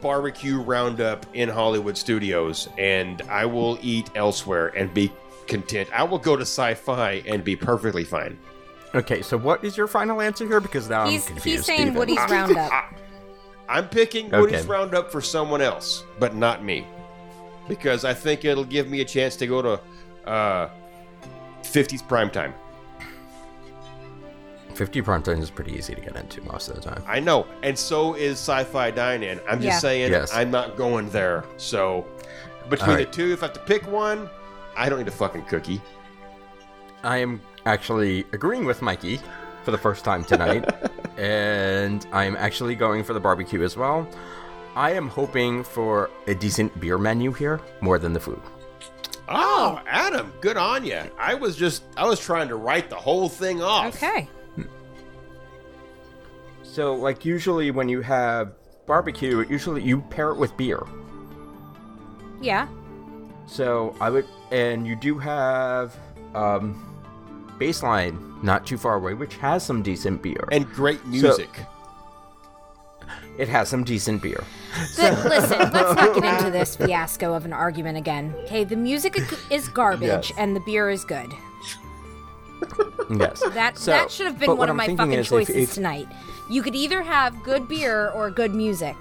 barbecue roundup in Hollywood Studios, and I will eat elsewhere and be content. I will go to sci fi and be perfectly fine. Okay, so what is your final answer here? Because now He's I'm confused. he's saying Steven. Woody's Roundup. I'm picking Okay. Woody's Roundup for someone else, but not me. Because I think it'll give me a chance to go to uh, 50s primetime. 50 prime time is pretty easy to get into most of the time. I know, and so is Sci-Fi Dine-In. I'm just Yeah. saying, Yes. I'm not going there. So between Alright. the two, if I have to pick one, I don't need a fucking cookie. I am actually agreeing with Mikey for the first time tonight, and I'm actually going for the barbecue as well. I am hoping for a decent beer menu here more than the food. Oh, Adam, good on you. I was just, I was trying to write the whole thing off. Okay. So, like, usually when you have barbecue, usually you pair it with beer. Yeah. So, I would, and you do have, um, Baseline not too far away, which has some decent beer. And great music. it has some decent beer. The, listen, let's not get into this fiasco of an argument again. Okay, the music is garbage Yes. and the beer is good. Yes. That So- that should have been one of I'm my fucking is if- choices if- tonight. You could either have good beer or good music.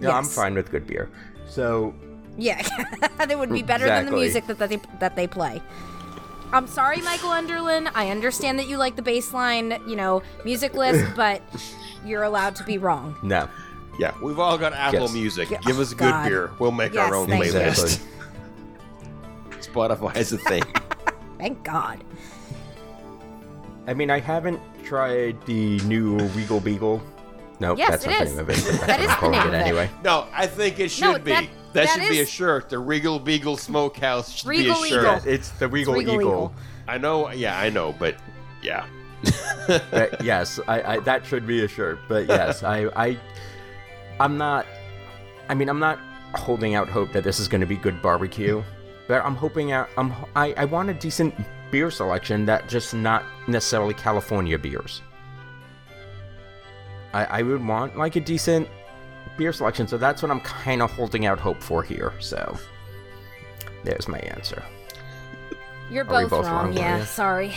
Yeah, I'm fine with good beer. So, Yeah, that would be better than the music that, that they that they play. I'm sorry, Michael Underlin. I understand that you like the baseline, you know, music list, but you're allowed to be wrong. no. Yeah, we've all got Apple Yes. Music. Yeah, Give us a good God. beer. We'll make Yes, our own thank you. playlist. Spotify is a thing. Thank God. I mean, I haven't tried the new Regal Beagle. No, Yes, that's it not the is. name of it. but That is I'm the calling name it of it. anyway. No, I think it should No, be. that- That, that should be a shirt. The Regal Beagle Smokehouse should Regal be a shirt. Eagle. It's the Regal, Regal Eagle. Eagle. I know. Yeah, I know. But yeah, Uh, yes, I, I that should be a shirt. But yes, I, I, I'm not. I mean, I'm not holding out hope that this is going to be good barbecue, but I'm hoping out. I'm. I, I want a decent beer selection that just not necessarily California beers. I, I would want like a decent beer selection, so that's what I'm kind of holding out hope for here. So, there's my answer. You're both, both wrong. wrong, yeah, sorry.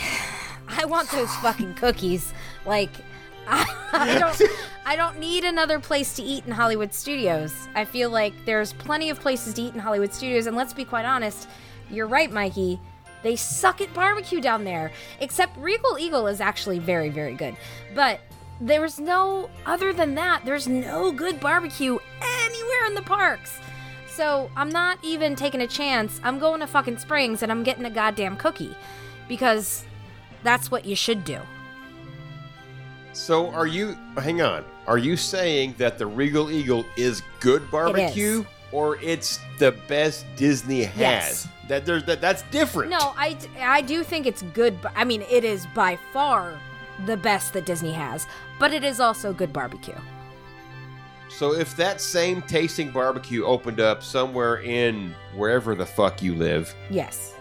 I want those fucking cookies. Like, I don't. I don't need another place to eat in Hollywood Studios. I feel like there's plenty of places to eat in Hollywood Studios, and let's be quite honest. You're right, Mikey. They suck at barbecue down there. Except Regal Eagle is actually very, very good. But there's no, other than that, there's no good barbecue anywhere in the parks. So I'm not even taking a chance. I'm going to fucking Springs and I'm getting a goddamn cookie. Because that's what you should do. So are you? Hang on. Are you saying that the Regal Eagle is good barbecue, or it's the best Disney has? Yes. That there's that that's different. No, i i do think it's good. I mean, it is by far the best that Disney has, but it is also good barbecue. So if that same tasting barbecue opened up somewhere in wherever the fuck you live, Yes.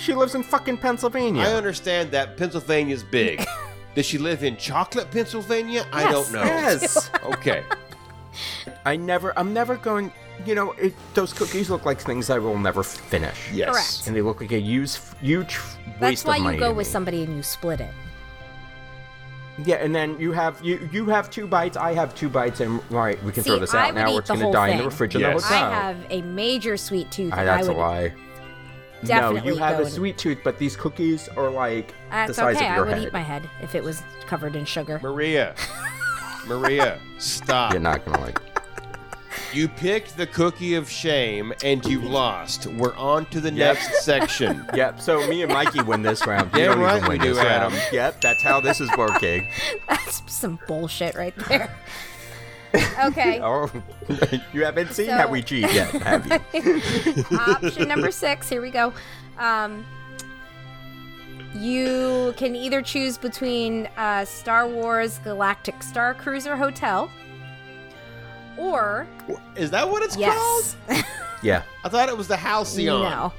She lives in fucking Pennsylvania. I understand that Pennsylvania's big. Does she live in chocolate Pennsylvania? I don't know. Yes. Okay. I never, I'm never going. You know, it, those cookies look like things I will never finish. Yes. Correct. And they look like a use, huge That's waste why of money. you go with me. somebody and you split it. Yeah, and then you have you you have two bites. I have two bites, and right, we can See, throw this I out now. eat Or it's gonna whole die in the thing. fridge Yes. in the hotel. I have a major sweet tooth. And that's I a would lie. No, you have a sweet tooth, but these cookies are like uh, the That's size okay. of I would head. eat my head if it was covered in sugar. Maria. Maria, stop. You're not gonna like. You picked the cookie of shame and you lost. We're on to the Yep. next section. Yep. So me and Mikey win this round. You Damn don't right even we win do, this Adam. round. Yep. That's how this is working. That's some bullshit right there. Okay. oh, you haven't seen So- how we cheat yet, have you? Option number six. Here we go. Um, you can either choose between uh, Star Wars Galactic Star Cruiser Hotel or Is that what it's yes, called? Yeah. I thought it was the Halcyon. no.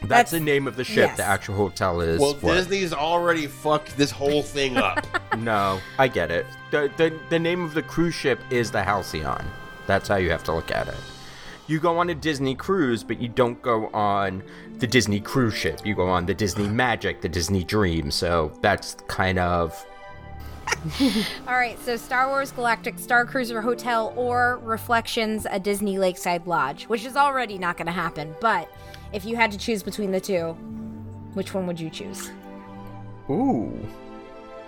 That's, That's- the name of the ship. yes. The actual hotel is. Well, what? Disney's already fucked this whole thing up. No, I get it. The, the the name of the cruise ship is the Halcyon. That's how you have to look at it. You go on a Disney cruise, but you don't go on the Disney cruise ship. You go on the Disney Magic, the Disney Dream. So that's kind of All right, so Star Wars Galactic Star Cruiser Hotel or Reflections, a Disney Lakeside Lodge, which is already not going to happen. But if you had to choose between the two, which one would you choose? ooh.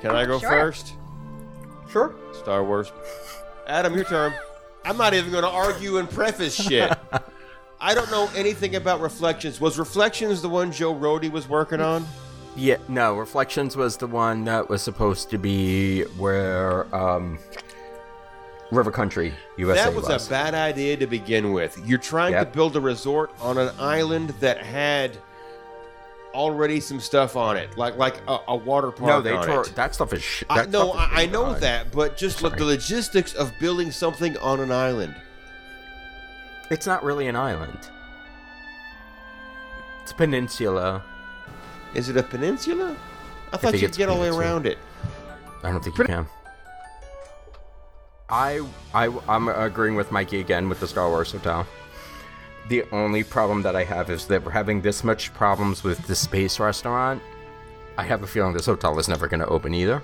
Can I go Sure. first? Sure. Star Wars. Adam, your turn. I'm not even going to argue and preface shit. I don't know anything about Reflections. Was Reflections the one Joe Rohde was working on? Yeah, no. Reflections was the one that was supposed to be where um, River Country, USA That was, a bad idea to begin with. You're trying Yep. to build a resort on an island that had already some stuff on it, like like a, a water park. no, they tore it. that stuff is. Sh- I, that no, is I, I know that, but just look, the logistics of building something on an island. It's not really an island. It's a peninsula. Is it a peninsula? I thought think you'd get all the way around it. I don't think you can. I I I'm agreeing with Mikey again with the Star Wars hotel. The only problem that I have is that we're having this much problems with the space restaurant. I have a feeling this hotel is never going to open either.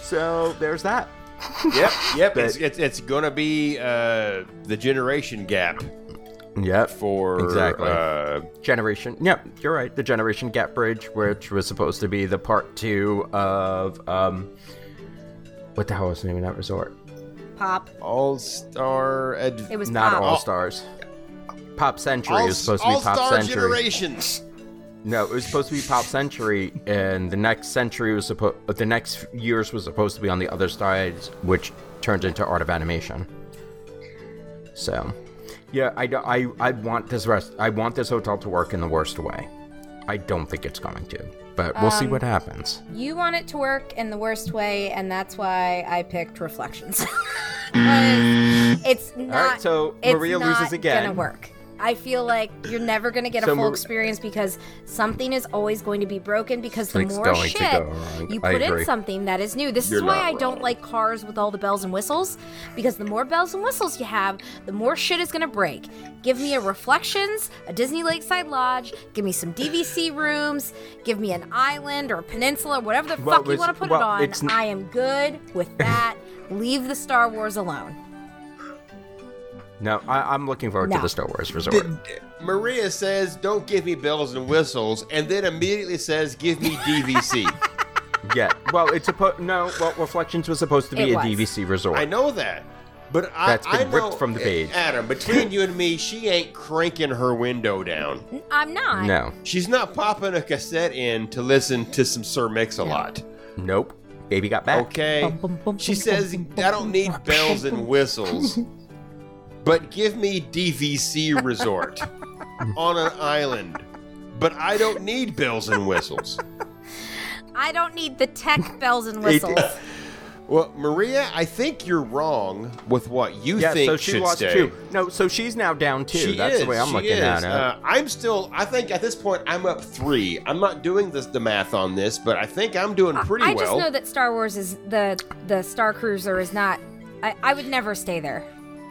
So there's that. Yep, yep. But- it's, it's it's gonna be uh, the generation gap Yep. for Exactly. Uh, Generation. Yep, you're right. The Generation Gap Bridge, which was supposed to be the part two of um, what the hell was the name of that resort? Pop. All Star. Ad- It was Not Pop. All Stars. Pop Century all, was supposed to be All Pop Star Century. generations. No, it was supposed to be Pop Century, and the next century was supposed. The next years was supposed to be on the other side, which turned into Art of Animation. So, yeah, I, I, I want this rest. I want this hotel to work in the worst way. I don't think it's going to, but we'll see Um, what happens. You want it to work in the worst way, and that's why I picked Reflections. it's not. so it's Maria not loses again. Gonna work. I feel like you're never gonna get a full experience because something is always going to be broken because the more shit you put in something that is new. This You're is why I don't like cars with all the bells and whistles because the more bells and whistles you have, the more shit is gonna break. Give me a Reflections, a Disney Lakeside Lodge. Give me some DVC rooms. Give me an island or a peninsula, whatever the Well, fuck you want to put well, it on. n- I am good with that. Leave the Star Wars alone. No, I, I'm looking forward to the Star Wars resort. Did- Maria says, "Don't give me bells and whistles," and then immediately says, "Give me DVC." yeah, well, it's supposed. No, well, Reflections was supposed to be It a was. DVC resort. I know that, but I, That's been I know, ripped from the eh, page. Adam, between you and me, she ain't cranking her window down. I'm not. No, She's not popping a cassette in to listen to some Sir Mix-a-Lot. nope. Baby got back. Okay. She says, I don't need bells and whistles, but give me DVC Resort on an island. But I don't need bells and whistles. I don't need the tech bells and whistles. Well, Maria, I think you're wrong with what you Yeah, think so she should lost stay. two. No, so she's now down two. She That's is. the way I'm looking is. at it. Uh, I'm still. I think at this point I'm up three. I'm not doing this the math on this, but I think I'm doing pretty I well. I just know that Star Wars is the the Star Cruiser is not. I, I would never stay there.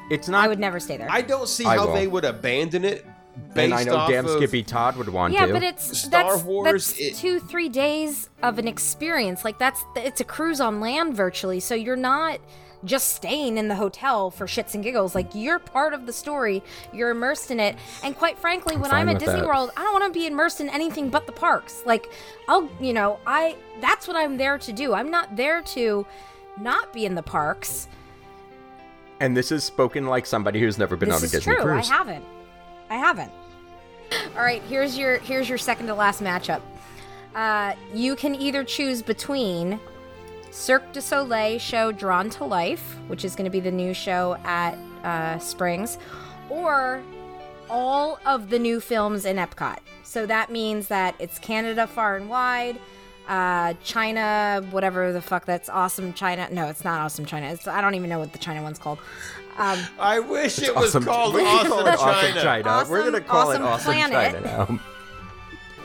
It's not. I would never stay there. I don't see I how will. they would abandon it based and I know damn of Skippy Todd would want Yeah, to. Yeah, but it's Star that's, Wars, That's it- two, three days of an experience. Like that's it's a cruise on land virtually. So you're not just staying in the hotel for shits and giggles. Like you're part of the story. You're immersed in it. And quite frankly, when I'm at Disney that. World, I don't want to be immersed in anything but the parks. Like I'll, you know, I that's what I'm there to do. I'm not there to not be in the parks. And this is spoken like somebody who's never been this on a is Disney true. cruise. I haven't. I haven't. All right, here's your here's your second to last matchup. Uh, you can either choose between Cirque du Soleil show Drawn to Life, which is going to be the new show at uh, Springs, or all of the new films in Epcot. So that means that it's Canada far and wide, uh, China, whatever the fuck that's awesome China. No, it's not awesome China. It's, I don't even know what the China one's called. Um, I wish it was Awesome- called we Awesome China. Awesome China. Awesome- We're gonna call Awesome it Awesome Planet. China now.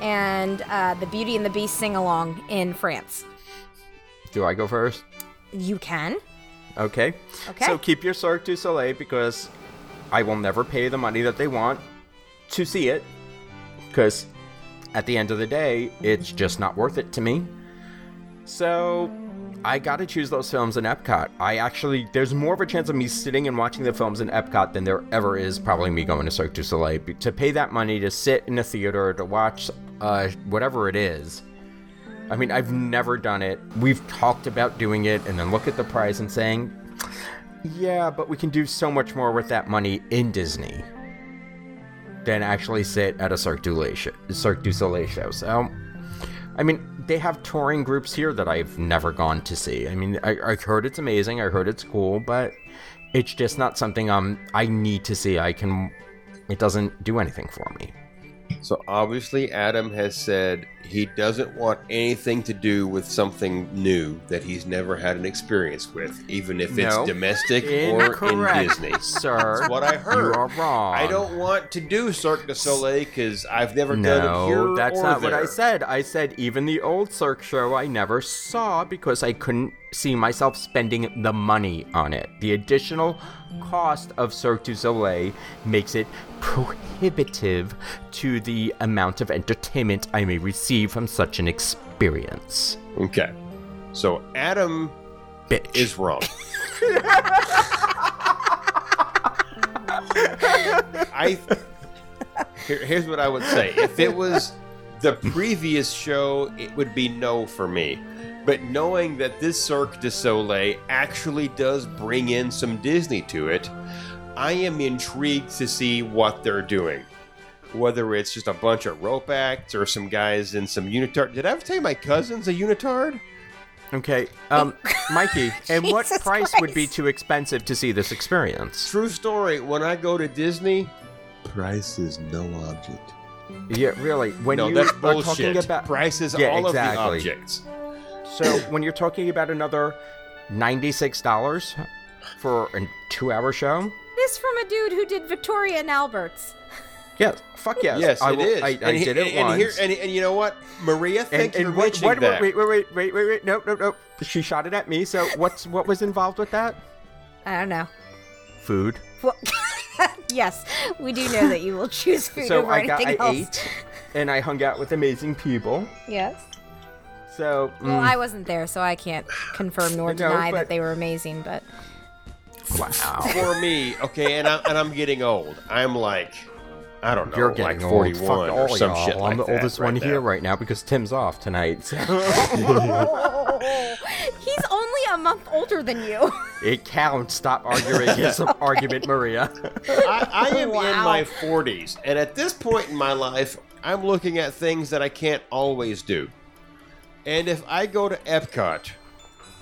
and uh, the Beauty and the Beast sing along in France. Do I go first? You can. Okay. Okay. So keep your Cirque du Soleil because I will never pay the money that they want to see it. Because at the end of the day, it's just not worth it to me. So I gotta choose those films in Epcot. I actually, there's more of a chance of me sitting and watching the films in Epcot than there ever is probably me going to Cirque du Soleil. To pay that money to sit in a theater to watch uh, whatever it is. I mean, I've never done it. We've talked about doing it and then look at the price and saying, yeah, but we can do so much more with that money in Disney than actually sit at a Cirque du Soleil show. Cirque du Soleil show. So, I mean, they have touring groups here that I've never gone to see. I mean, I, I heard it's amazing. I heard it's cool, but it's just not something um I need to see. I can. It doesn't do anything for me. So obviously, Adam has said he doesn't want anything to do with something new that he's never had an experience with, even if it's No. domestic or in Disney. sir. That's what I heard. You are wrong. I don't want to do Cirque du Soleil because I've never done it here No, that's or not what I said. I said even the old Cirque show I never saw because I couldn't see myself spending the money on it. The additional cost of Cirque du Soleil makes it prohibitive to the amount of entertainment I may receive from such an experience. Okay. So Adam Bitch. is wrong. I here, here's what I would say. If it was the previous show, it would be no for me. But knowing that this Cirque du Soleil actually does bring in some Disney to it, I am intrigued to see what they're doing. Whether it's just a bunch of rope acts or some guys in some unitard. Did I ever tell you my cousin's a unitard? Okay, um, Mikey, and what Jesus price would be too expensive to see this experience? True story. When I go to Disney, price is no object. Yeah, really. When no, you that's are bullshit. talking about price is Yeah, all exactly. of the objects. So when you're talking about another ninety-six dollars for a two-hour show, This from a dude who did Victoria and Albert's. yes, fuck yes, Yes, I it will- is. I, I and he- did it and, once. here, and, and you know what, Maria? Thank and, you and for wait, mentioning wait, that. wait, wait, wait, wait, wait, wait, no, no, no. She shot it at me. So what's what was involved with that? I don't know. Food. Well, yes, we do know that you will choose food So over I got, anything I else. ate, and I hung out with amazing people. Yes. So Well, mm, I wasn't there, so I can't confirm nor No, deny but- that they were amazing. But wow, For me, okay, and, I, and I'm getting old. I'm like, I don't know, you're like getting old. 41 Fuck or all some y'all. shit like I'm the that oldest right one now. here right now because Tim's off tonight. so- he's only a month older than you. it counts. Stop arguing his argument, Maria. I, I am in my 40s, and at this point in my life, I'm looking at things that I can't always do. And if I go to Epcot,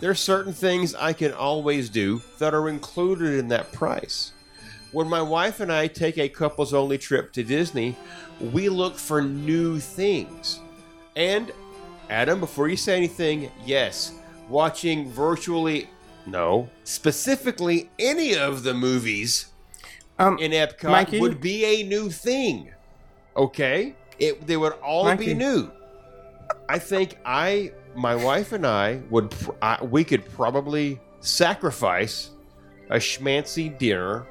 there's certain things I can always do that are included in that price. When my wife and I take a couples only trip to Disney, we look for new things. And Adam, before you say anything, yes, watching virtually no, specifically any of the movies Um, in Epcot Mikey? would be a new thing. Okay? It they would all Mikey. be new. I think I my wife and I would pr- I, we could probably sacrifice a schmancy dinner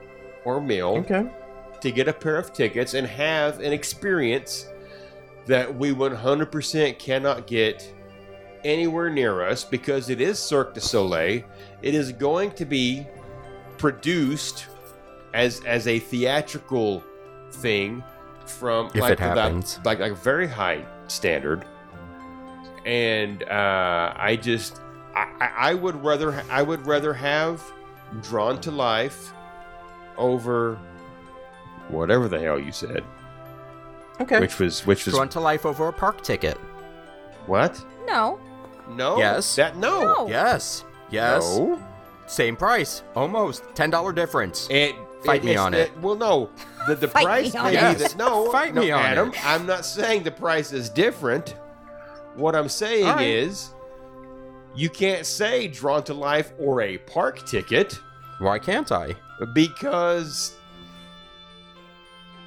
or meal okay. to get a pair of tickets and have an experience that we 100% cannot get anywhere near us because it is Cirque du Soleil. It is going to be produced as as a theatrical thing from If like it happens. like like a very high standard. And uh, I just I, I I would rather I would rather have Drawn to Life over whatever the hell you said, Okay. which was which was Drawn to life over a park ticket. what? No. No. Yes. That no. No. Yes. Yes. No. Same price. Almost. $10 difference. It, Fight me it's- on it. Well, no. The, the Fight price me on may be it. that no. Fight no, me on Adam. it. I'm not saying the price is different. What I'm saying All right. is, you can't say drawn to life or a park ticket Why can't I? because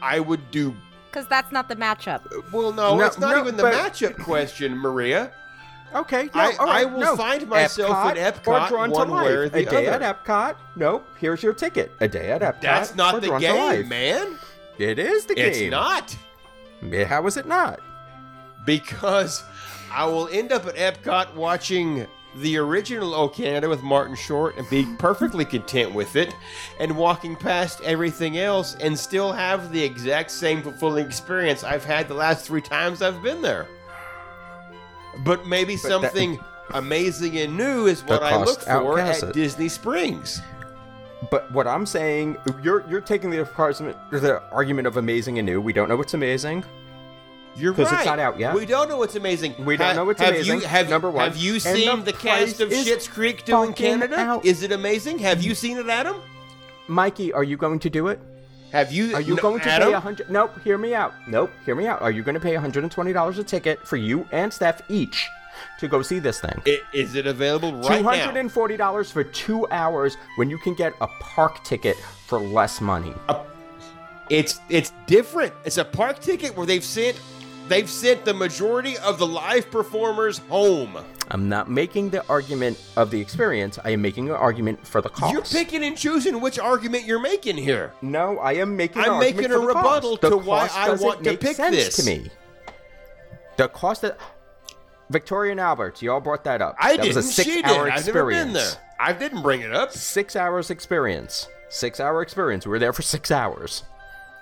I would do. Because that's not the matchup. Uh, well, no, No, it's not no, even the but- matchup question, Maria. Okay, no, I- all right, I will no. find myself at Epcot or drawn one to way life. or the a day other. at Epcot. Nope. Here's your ticket. A day at Epcot. That's or not the Drawn game, man. It is the It's game. It's not. How is it not? because I will end up at Epcot watching the original O Canada with Martin Short and be perfectly content with it, and walking past everything else and still have the exact same fulfilling experience I've had the last three times I've been there. But maybe But that- something amazing and new is what I look for at it. Disney Springs. But what I'm saying, you're you're taking the argument, the argument of amazing and new. We don't know what's amazing. You're 'Cause right. it's not out yet. We don't know what's amazing. We don't Ha- know what's have amazing, You, have, number one. Have you seen the the, cast of is Schitt's Creek doing fucking Canada? out. Is it amazing? Have you seen it, Adam? Mikey, are you going to do it? Have you? Are you no, going to Adam? pay a hundred? Nope. Hear me out. Nope. Hear me out. Are you going to pay hundred and twenty dollars a ticket for you and Steph each to go see this thing? I- Is it available right Two hundred now? and forty dollars for two hours when you can get a park ticket for less money. It's it's different. It's a park ticket where they've sent they've sent the majority of the live performers home. I'm not making the argument of the experience. I am making an argument for the cost. You're picking and choosing which argument you're making here. No, I am making. I'm argument making for a the rebuttal cost. The to why I want to make pick sense this. to me. The cost of Victoria and Alberts, y'all brought that up. I that didn't. was a she did. six-hour I've never been there. I didn't bring it up. Six hours experience. Six hour experience. We were there for six hours.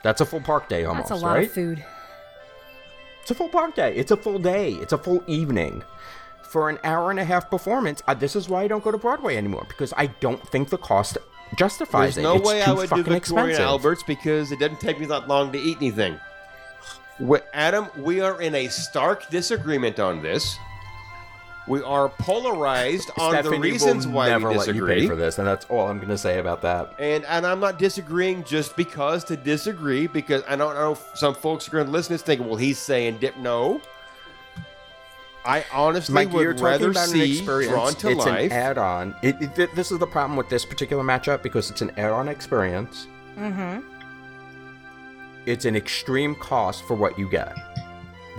That's a full park day almost, That's a lot right? of food. It's a full park day. It's a full day. It's a full evening. For an hour and a half performance, uh, this is why I don't go to Broadway anymore because I don't think the cost justifies it. There's it. no It's way I would do Victoria expensive. Alberts because it doesn't take me that long to eat anything. Adam, we are in a stark disagreement on this. We are polarized on Stephanie the reasons will why never we let you disagree. pay for this, and that's all I'm going to say about that. And and I'm not disagreeing just because to disagree because I don't know if some folks are going to listen to this thinking, well, he's saying dip. No. I honestly Mikey, you're would talking rather about an see experience. Drawn to it's Life. an add-on. It, it- th- this is the problem with this particular matchup because it's an add-on experience. Mm-hmm. It's an extreme cost for what you get.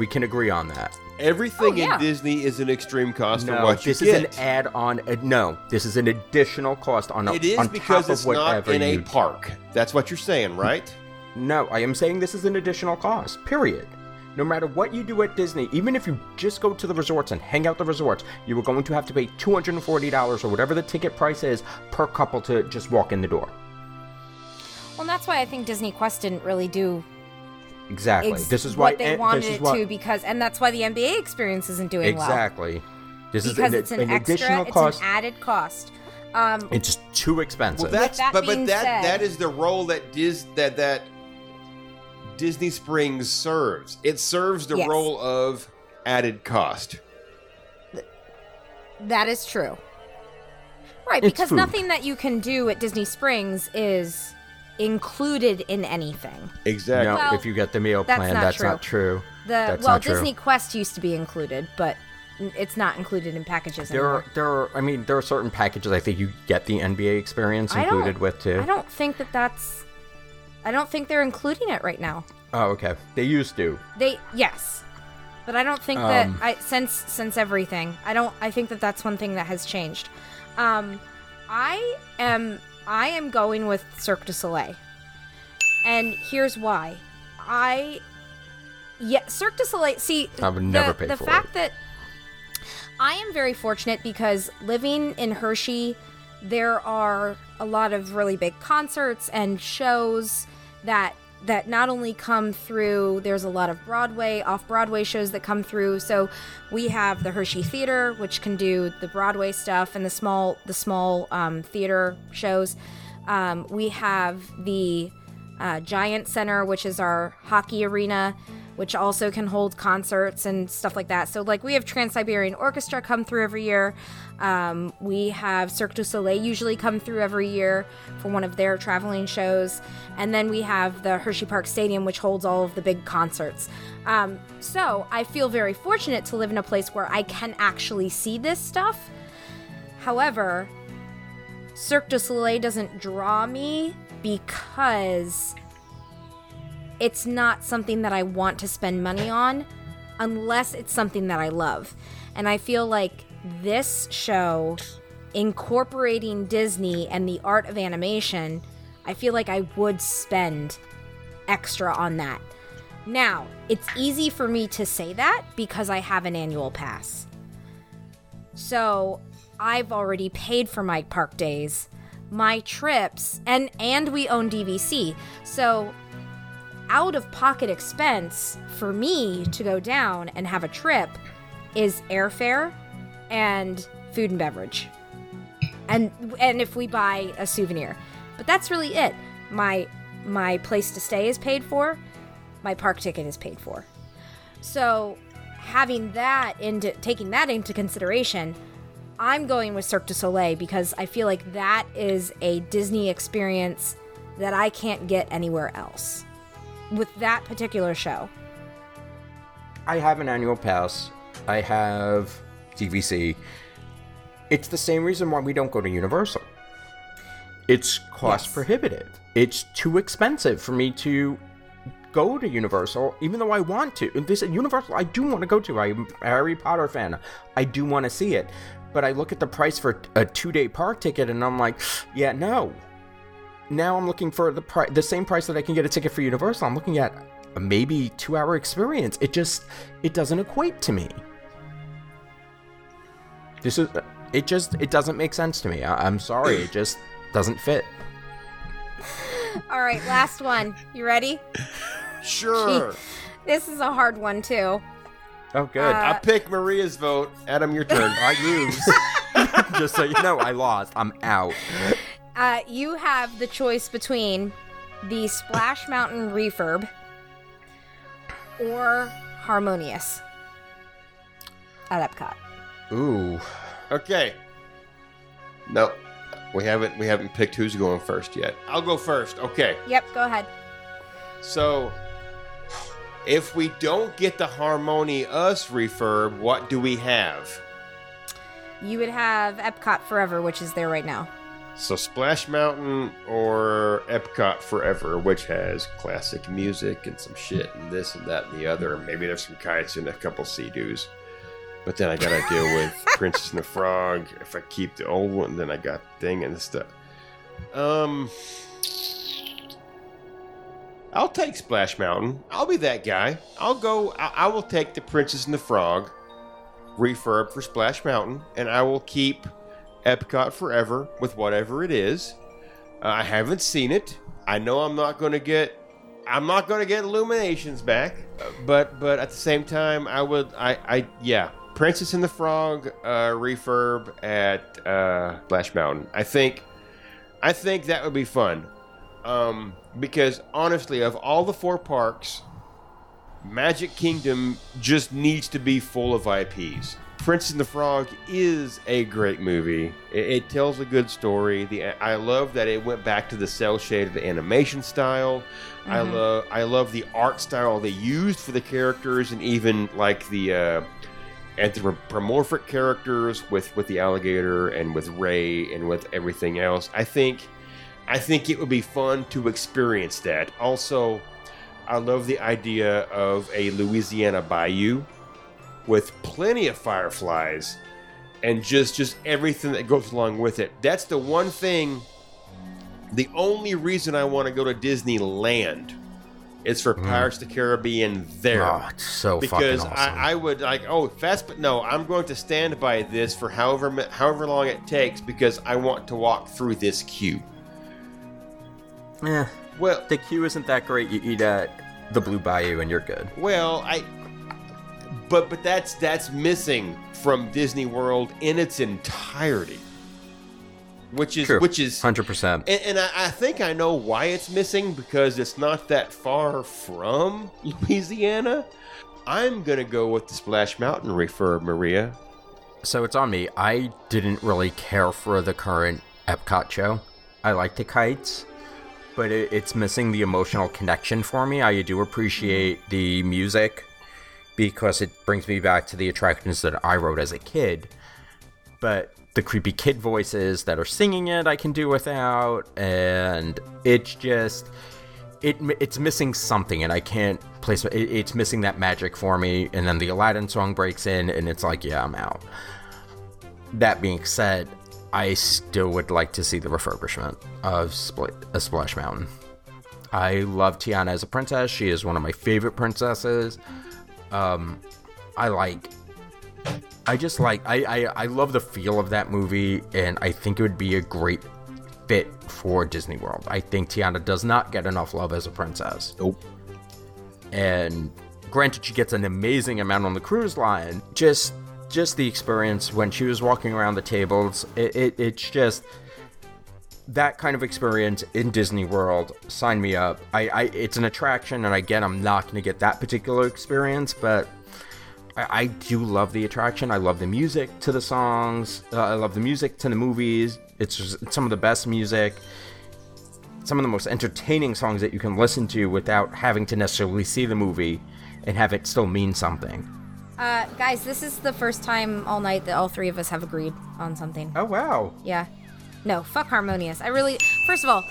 We can agree on that. Everything Oh, yeah. in Disney is an extreme cost for No, what you this is an add-on. Uh, no, this is an additional cost on a, It is on because top it's of not whatever in a you- park. That's what you're saying, right? No, I am saying this is an additional cost. Period. No matter what you do at Disney, even if you just go to the resorts and hang out the resorts, you are going to have to pay two hundred and forty dollars or whatever the ticket price is per couple to just walk in the door. Well, that's why I think Disney Quest didn't really do Exactly. ex- this is why what they wanted this is it why, to because, and that's why the NBA experience isn't doing well exactly. This because is an, it's an, an extra, additional it's cost. an added cost. Um, it's too expensive. Well, that's that but but that said- that is the role that Dis that that Disney Springs serves. It serves the Yes. role of added cost. That is true. Right, It's because food. nothing that you can do at Disney Springs is included in anything. Exactly. no, Well, if you get the meal that's plan, not that's true. not true. The That's well, not true. Disney Quest used to be included, but it's not included in packages There anymore. are, there are, I mean, there are certain packages I think you get the NBA experience included with too. I don't think that that's. I don't think they're including it right now. Oh, okay. They used to. They yes, but I don't think that Um, I since since everything. I don't. I think that that's one thing that has changed. Um, I am I am going with Cirque du Soleil and here's why. I yeah, Cirque du Soleil. See, I would the, never pay the for fact it. that I am very fortunate because living in Hershey, there are a lot of really big concerts and shows that that not only come through there's a lot of broadway off broadway shows that come through. So we have the hershey theater which can do the broadway stuff and the small the small um, theater shows. Um, we have the uh, giant center which is our hockey arena which also can hold concerts and stuff like that. So like we have trans-siberian orchestra come through every year um, we have cirque du soleil usually come through every year for one of their traveling shows. And then we have the hershey park stadium which holds all of the big concerts. Um, so i feel very fortunate to live in a place where i can actually see this stuff. However cirque du soleil doesn't draw me because it's not something that I want to spend money on unless it's something that I love. And I feel like this show incorporating Disney and the art of animation, I feel like I would spend extra on that. Now, it's easy for me to say that because I have an annual pass. So, I've already paid for my park days, my trips, and and we own DVC. So, out of pocket expense for me to go down and have a trip is airfare and food and beverage. And and if we buy a souvenir. But that's really it. My my place to stay is paid for. My park ticket is paid for. So having that into taking that into consideration, I'm going with Cirque du Soleil because I feel like that is a Disney experience that I can't get anywhere else with that particular show. I have an annual pass. I have DVC. It's the same reason why we don't go to Universal. It's cost Yes. prohibitive. It's too expensive for me to go to Universal, even though I want to. This Universal, I do want to go to. I'm a Harry Potter fan. I do want to see it. But I look at the price for a two-day park ticket, and I'm like, yeah, no. Now I'm looking for the pri- the same price that I can get a ticket for Universal. I'm looking at a maybe two-hour experience. It just it doesn't equate to me. This is it. Just it doesn't make sense to me. I, I'm sorry. It just doesn't fit. All right, last one. You ready? Sure. This is a hard one too. Oh, good. I pick Maria's vote. Adam, your turn. I lose. just so you know, I lost. I'm out. Uh, you have the choice between the Splash Mountain Refurb or Harmonious at Epcot. Ooh. Okay. No, we haven't. We haven't picked who's going first yet. I'll go first. Okay. Yep, go ahead. So, if we don't get the Harmonious refurb, what do we have? You would have Epcot Forever, which is there right now. So Splash Mountain or Epcot Forever, which has classic music and some shit and this and that and the other. Maybe there's some kites and a couple sea-doos. But then I gotta deal with Princess and the Frog. If I keep the old one, then I got thing and stuff. Um, I'll take Splash Mountain. I'll be that guy. I'll go. I, I will take the Princess and the Frog refurb for Splash Mountain, and I will keep Epcot forever with whatever it is. Uh, I haven't seen it. I know I'm not to get. I'm not to get Illuminations back, uh, but but at the same time, I would. I I yeah. Princess and the Frog uh, refurb at uh, Splash Mountain. I think. I think that would be fun. Um, because honestly, of all the four parks, Magic Kingdom just needs to be full of IPs. Prince and the Frog is a great movie. It, it tells a good story. The I love that it went back to the cell shaded animation style. I love I love the art style they used for the characters and even like the uh, anthropomorphic characters with with the alligator and with Ray and with everything else. I think I think it would be fun to experience that. Also, I love the idea of a Louisiana bayou with plenty of fireflies and just just everything that goes along with it. That's the one thing The only reason I want to go to Disneyland is for mm. Pirates of the Caribbean there. Oh, it's so because fucking awesome. I, I would like oh fast but no i'm going to stand by this for however however long it takes because i want to walk through this queue Yeah. well the queue isn't that great. You eat at the Blue Bayou and you're good. well i but but that's that's missing from disney world in its entirety which is True. which is hundred percent. and, and I, I think I know why it's missing because it's not that far from Louisiana. I'm gonna go with the Splash Mountain refurb, Maria. So it's on me. I didn't really care for the current Epcot show. I like the kites, but it, it's missing the emotional connection for me. I do appreciate the music because it brings me back to the attractions that I rode as a kid. But the creepy kid voices that are singing it, I can do without, and it's just it it's missing something, and I can't place it, it's missing that magic for me. And then the Aladdin song breaks in, and it's like, yeah, I'm out. That being said, I still would like to see the refurbishment of Spl- uh, Splash Mountain. I love Tiana as a princess. She is one of my favorite princesses. Um, I like. I just like. I, I I love the feel of that movie, and I think it would be a great fit for Disney World. I think Tiana does not get enough love as a princess. Nope. And granted, she gets an amazing amount on the cruise line. Just just the experience when she was walking around the tables. It, it it's just that kind of experience in Disney World, sign me up. I, I it's an attraction, and again, I'm not going to get that particular experience, but I, I do love the attraction. I love the music to the songs. Uh, I love the music to the movies. It's, just, it's some of the best music. Some of the most entertaining songs that you can listen to without having to necessarily see the movie and have it still mean something. Uh, guys, this is the first time all night that all three of us have agreed on something. Oh wow! Yeah. No, fuck Harmonious. I really, first of all,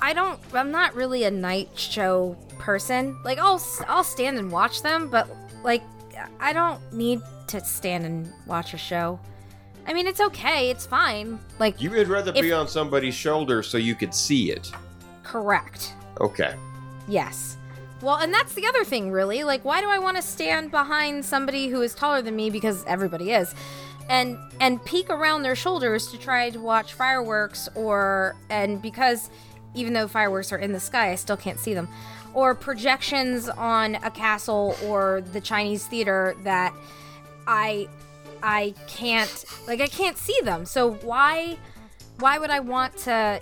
I don't, I'm not really a night show person. Like, I'll, I'll stand and watch them, but, like, I don't need to stand and watch a show. I mean, it's okay, it's fine. Like, You would rather If- be on somebody's shoulder so you could see it. correct. Okay. Yes. Well, and that's the other thing, really. Like, why do I want to stand behind somebody who is taller than me because everybody is, and and peek around their shoulders to try to watch fireworks, or and because even though fireworks are in the sky, I still can't see them, or projections on a castle or the Chinese theater that I I can't like I can't see them. So why? why would I want to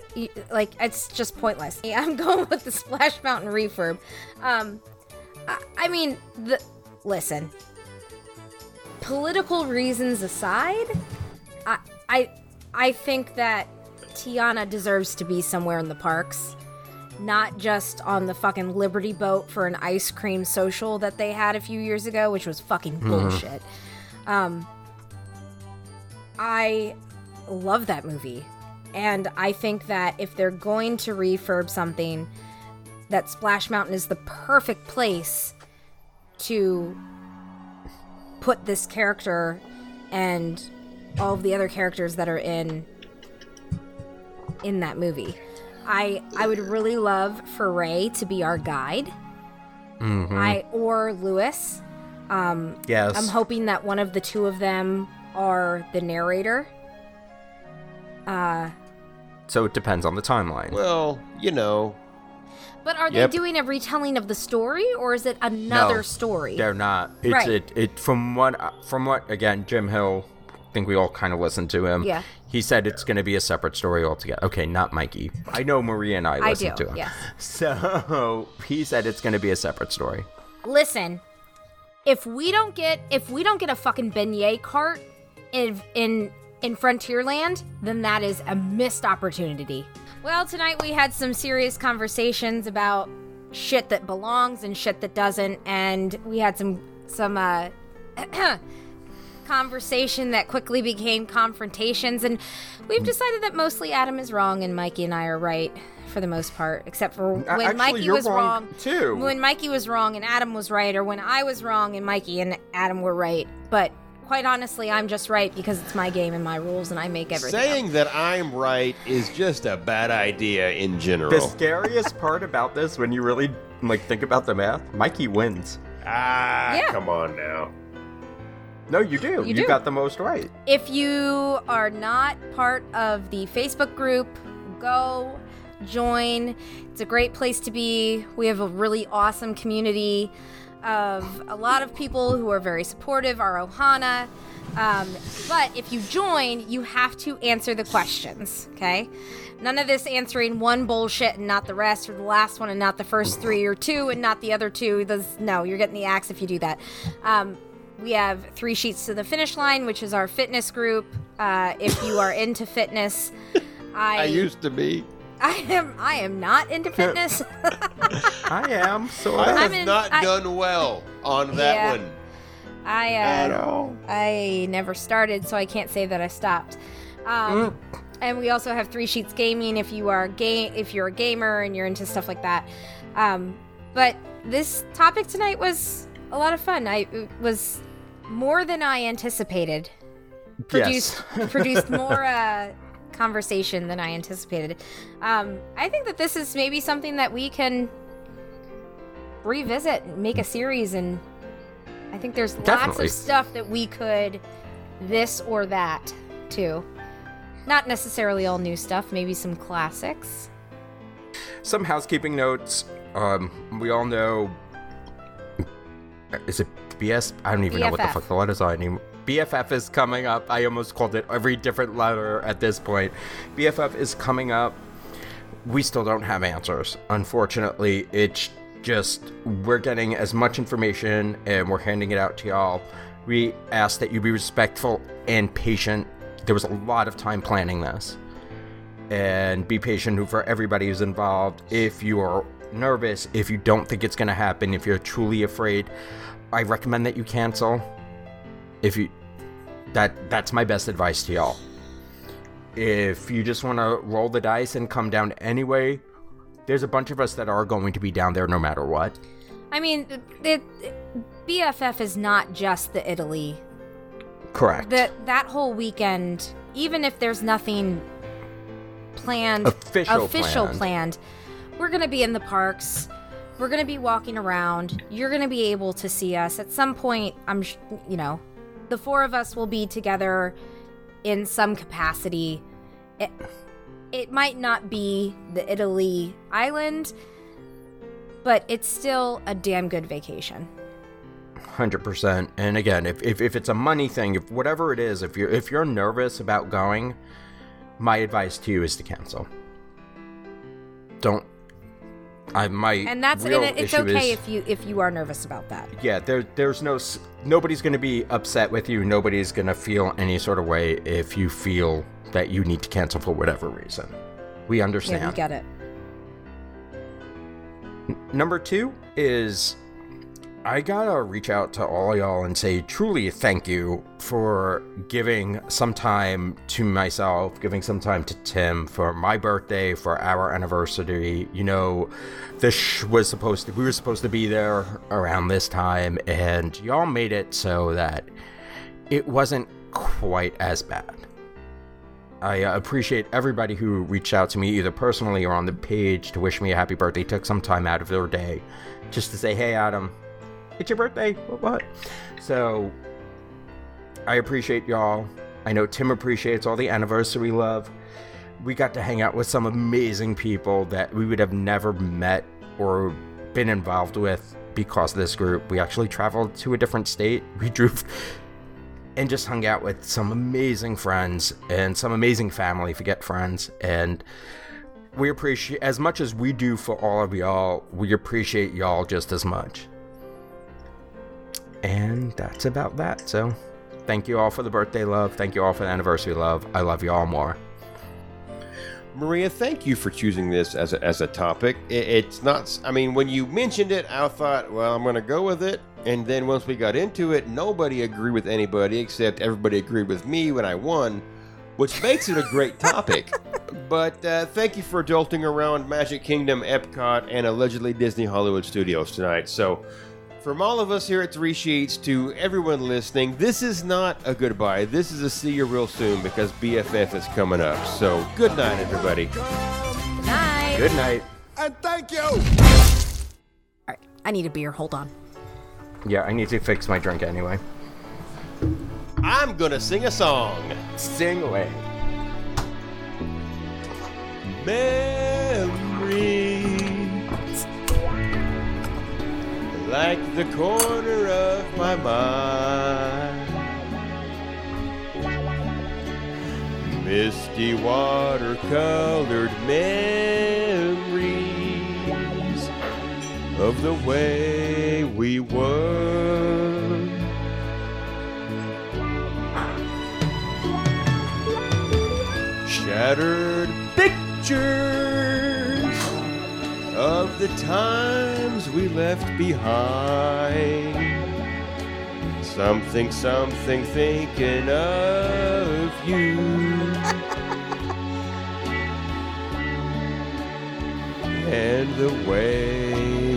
like it's just pointless. I'm going with the Splash Mountain refurb. Um I, I mean the listen. Political reasons aside, I I I think that Tiana deserves to be somewhere in the parks. Not just on the fucking Liberty boat for an ice cream social that they had a few years ago, which was fucking bullshit. Um I love that movie. And I think that if they're going to refurb something, that Splash Mountain is the perfect place to put this character and all of the other characters that are in in that movie. I I would really love for Ray to be our guide. Mm-hmm. I or Louis. Um, yes. I'm hoping that one of the two of them are the narrator. Uh, so it depends on the timeline. Well, you know, But are Yep. they doing a retelling of the story, or is it another No, story? They're not. It's Right. it, it from what from what again Jim Hill. I think we all kind of listened to him. Yeah. He said it's going to be a separate story altogether. Okay, not Mikey. I know Maria and I I listened do, to him. yes. So he said it's going to be a separate story. Listen, if we don't get if we don't get a fucking beignet cart in in in Frontierland, then that is a missed opportunity. Well, tonight we had some serious conversations about shit that belongs and shit that doesn't, and we had some some uh conversation that quickly became confrontations and we've decided that mostly Adam is wrong and Mikey and I are right for the most part except for when actually, Mikey you're was wrong, wrong too. when Mikey was wrong and Adam was right or when I was wrong and Mikey and Adam were right but quite honestly, I'm just right because it's my game and my rules, and I make everything. up. Saying that I'm right is just a bad idea in general. The scariest part about this, when you really like think about the math, Mikey wins. ah, Yeah. come on now. No, you do. You, do. got the most right. If you are not part of the Facebook group, go join. It's a great place to be. We have a really awesome community of a lot of people who are very supportive, our Ohana. Um, but if you join, you have to answer the questions, okay? None of this answering one bullshit and not the rest, or the last one and not the first three, or two and not the other two. Those, no, you're getting the axe if you do that. Um, we have three sheets to the finish line, which is our fitness group. Uh, if you are into fitness, I, I used to be. I am I am not into fitness. I am. So I have in- not I- done well on that Yeah. one I at uh, all. I never started, so I can't say that I stopped. Um, And we also have three sheets gaming if you are game if you're a gamer and you're into stuff like that. Um, but this topic tonight was a lot of fun. I it was more than I anticipated. Produced produced more uh, conversation than I anticipated. Um, I think that this is maybe something that we can revisit, make a series, and I think there's lots of stuff that we could this or that too. Not necessarily all new stuff, maybe some classics. Some housekeeping notes. Um, we all know. Is it BS? I don't even know what the fuck the letters are anymore. BFF is coming up. I almost called it every different letter at this point. BFF is coming up. We still don't have answers. Unfortunately, it's just we're getting as much information and we're handing it out to y'all. We ask that you be respectful and patient. There was a lot of time planning this and be patient for everybody who's involved. If you are nervous, if you don't think it's going to happen, if you're truly afraid, I recommend that you cancel. If you that that's my best advice to y'all. If you just want to roll the dice and come down anyway, there's a bunch of us that are going to be down there no matter what. I mean, it, BFF is not just the Italy. Correct. That that whole weekend, even if there's nothing planned, Official official planned. planned, we're gonna be in the parks. We're gonna be walking around. You're gonna be able to see us at some point. I'm, sh- you know, the four of us will be together in some capacity. It, it might not be the Italy island, but it's still a damn good vacation. Hundred percent. And again, if, if if it's a money thing, if whatever it is, if you're if you're nervous about going, my advice to you is to cancel. Don't. I might. And that's and it's okay is- if you if you are nervous about that. Yeah, there there's no nobody's gonna be upset with you. Nobody's gonna feel any sort of way if you feel that you need to cancel for whatever reason. We understand. Yeah, we get it. Number two is I gotta reach out to all y'all and say truly thank you for giving some time to myself, giving some time to Tim for my birthday, for our anniversary. You know, this was supposed to, we were supposed to be there around this time, and y'all made it so that it wasn't quite as bad. I appreciate everybody who reached out to me either personally or on the page to wish me a happy birthday, took some time out of their day just to say, hey, Adam, it's your birthday. What? what? So I appreciate y'all. I know Tim appreciates all the anniversary love. We got to hang out with some amazing people that we would have never met or been involved with because of this group. We actually traveled to a different state. We drove and just hung out with some amazing friends and some amazing family, forget friends. And we appreciate, as much as we do for all of y'all, we appreciate y'all just as much. And that's about that. So thank you all for the birthday love. Thank you all for the anniversary love. I love you all more. Maria, thank you for choosing this as a, as a topic. It, it's not, I mean, when you mentioned it, I thought, well, I'm going to go with it. And then once we got into it, nobody agreed with anybody except everybody agreed with me when I won, which makes it a great topic. But uh, thank you for jolting around Magic Kingdom, Epcot, and allegedly Disney Hollywood Studios tonight. So, from all of us here at Three Sheets to everyone listening, this is not a goodbye. This is a see you real soon because BFF is coming up. So, good night, everybody. Night. Good night. And thank you! All right, I need a beer. Hold on. Yeah, I need to fix my drink anyway. I'm gonna sing a song. Sing away. Memories like the corner of my mind. Misty watercolored memories of the way we were. Shattered pictures of the times we left behind. Something, something thinking of you. and the way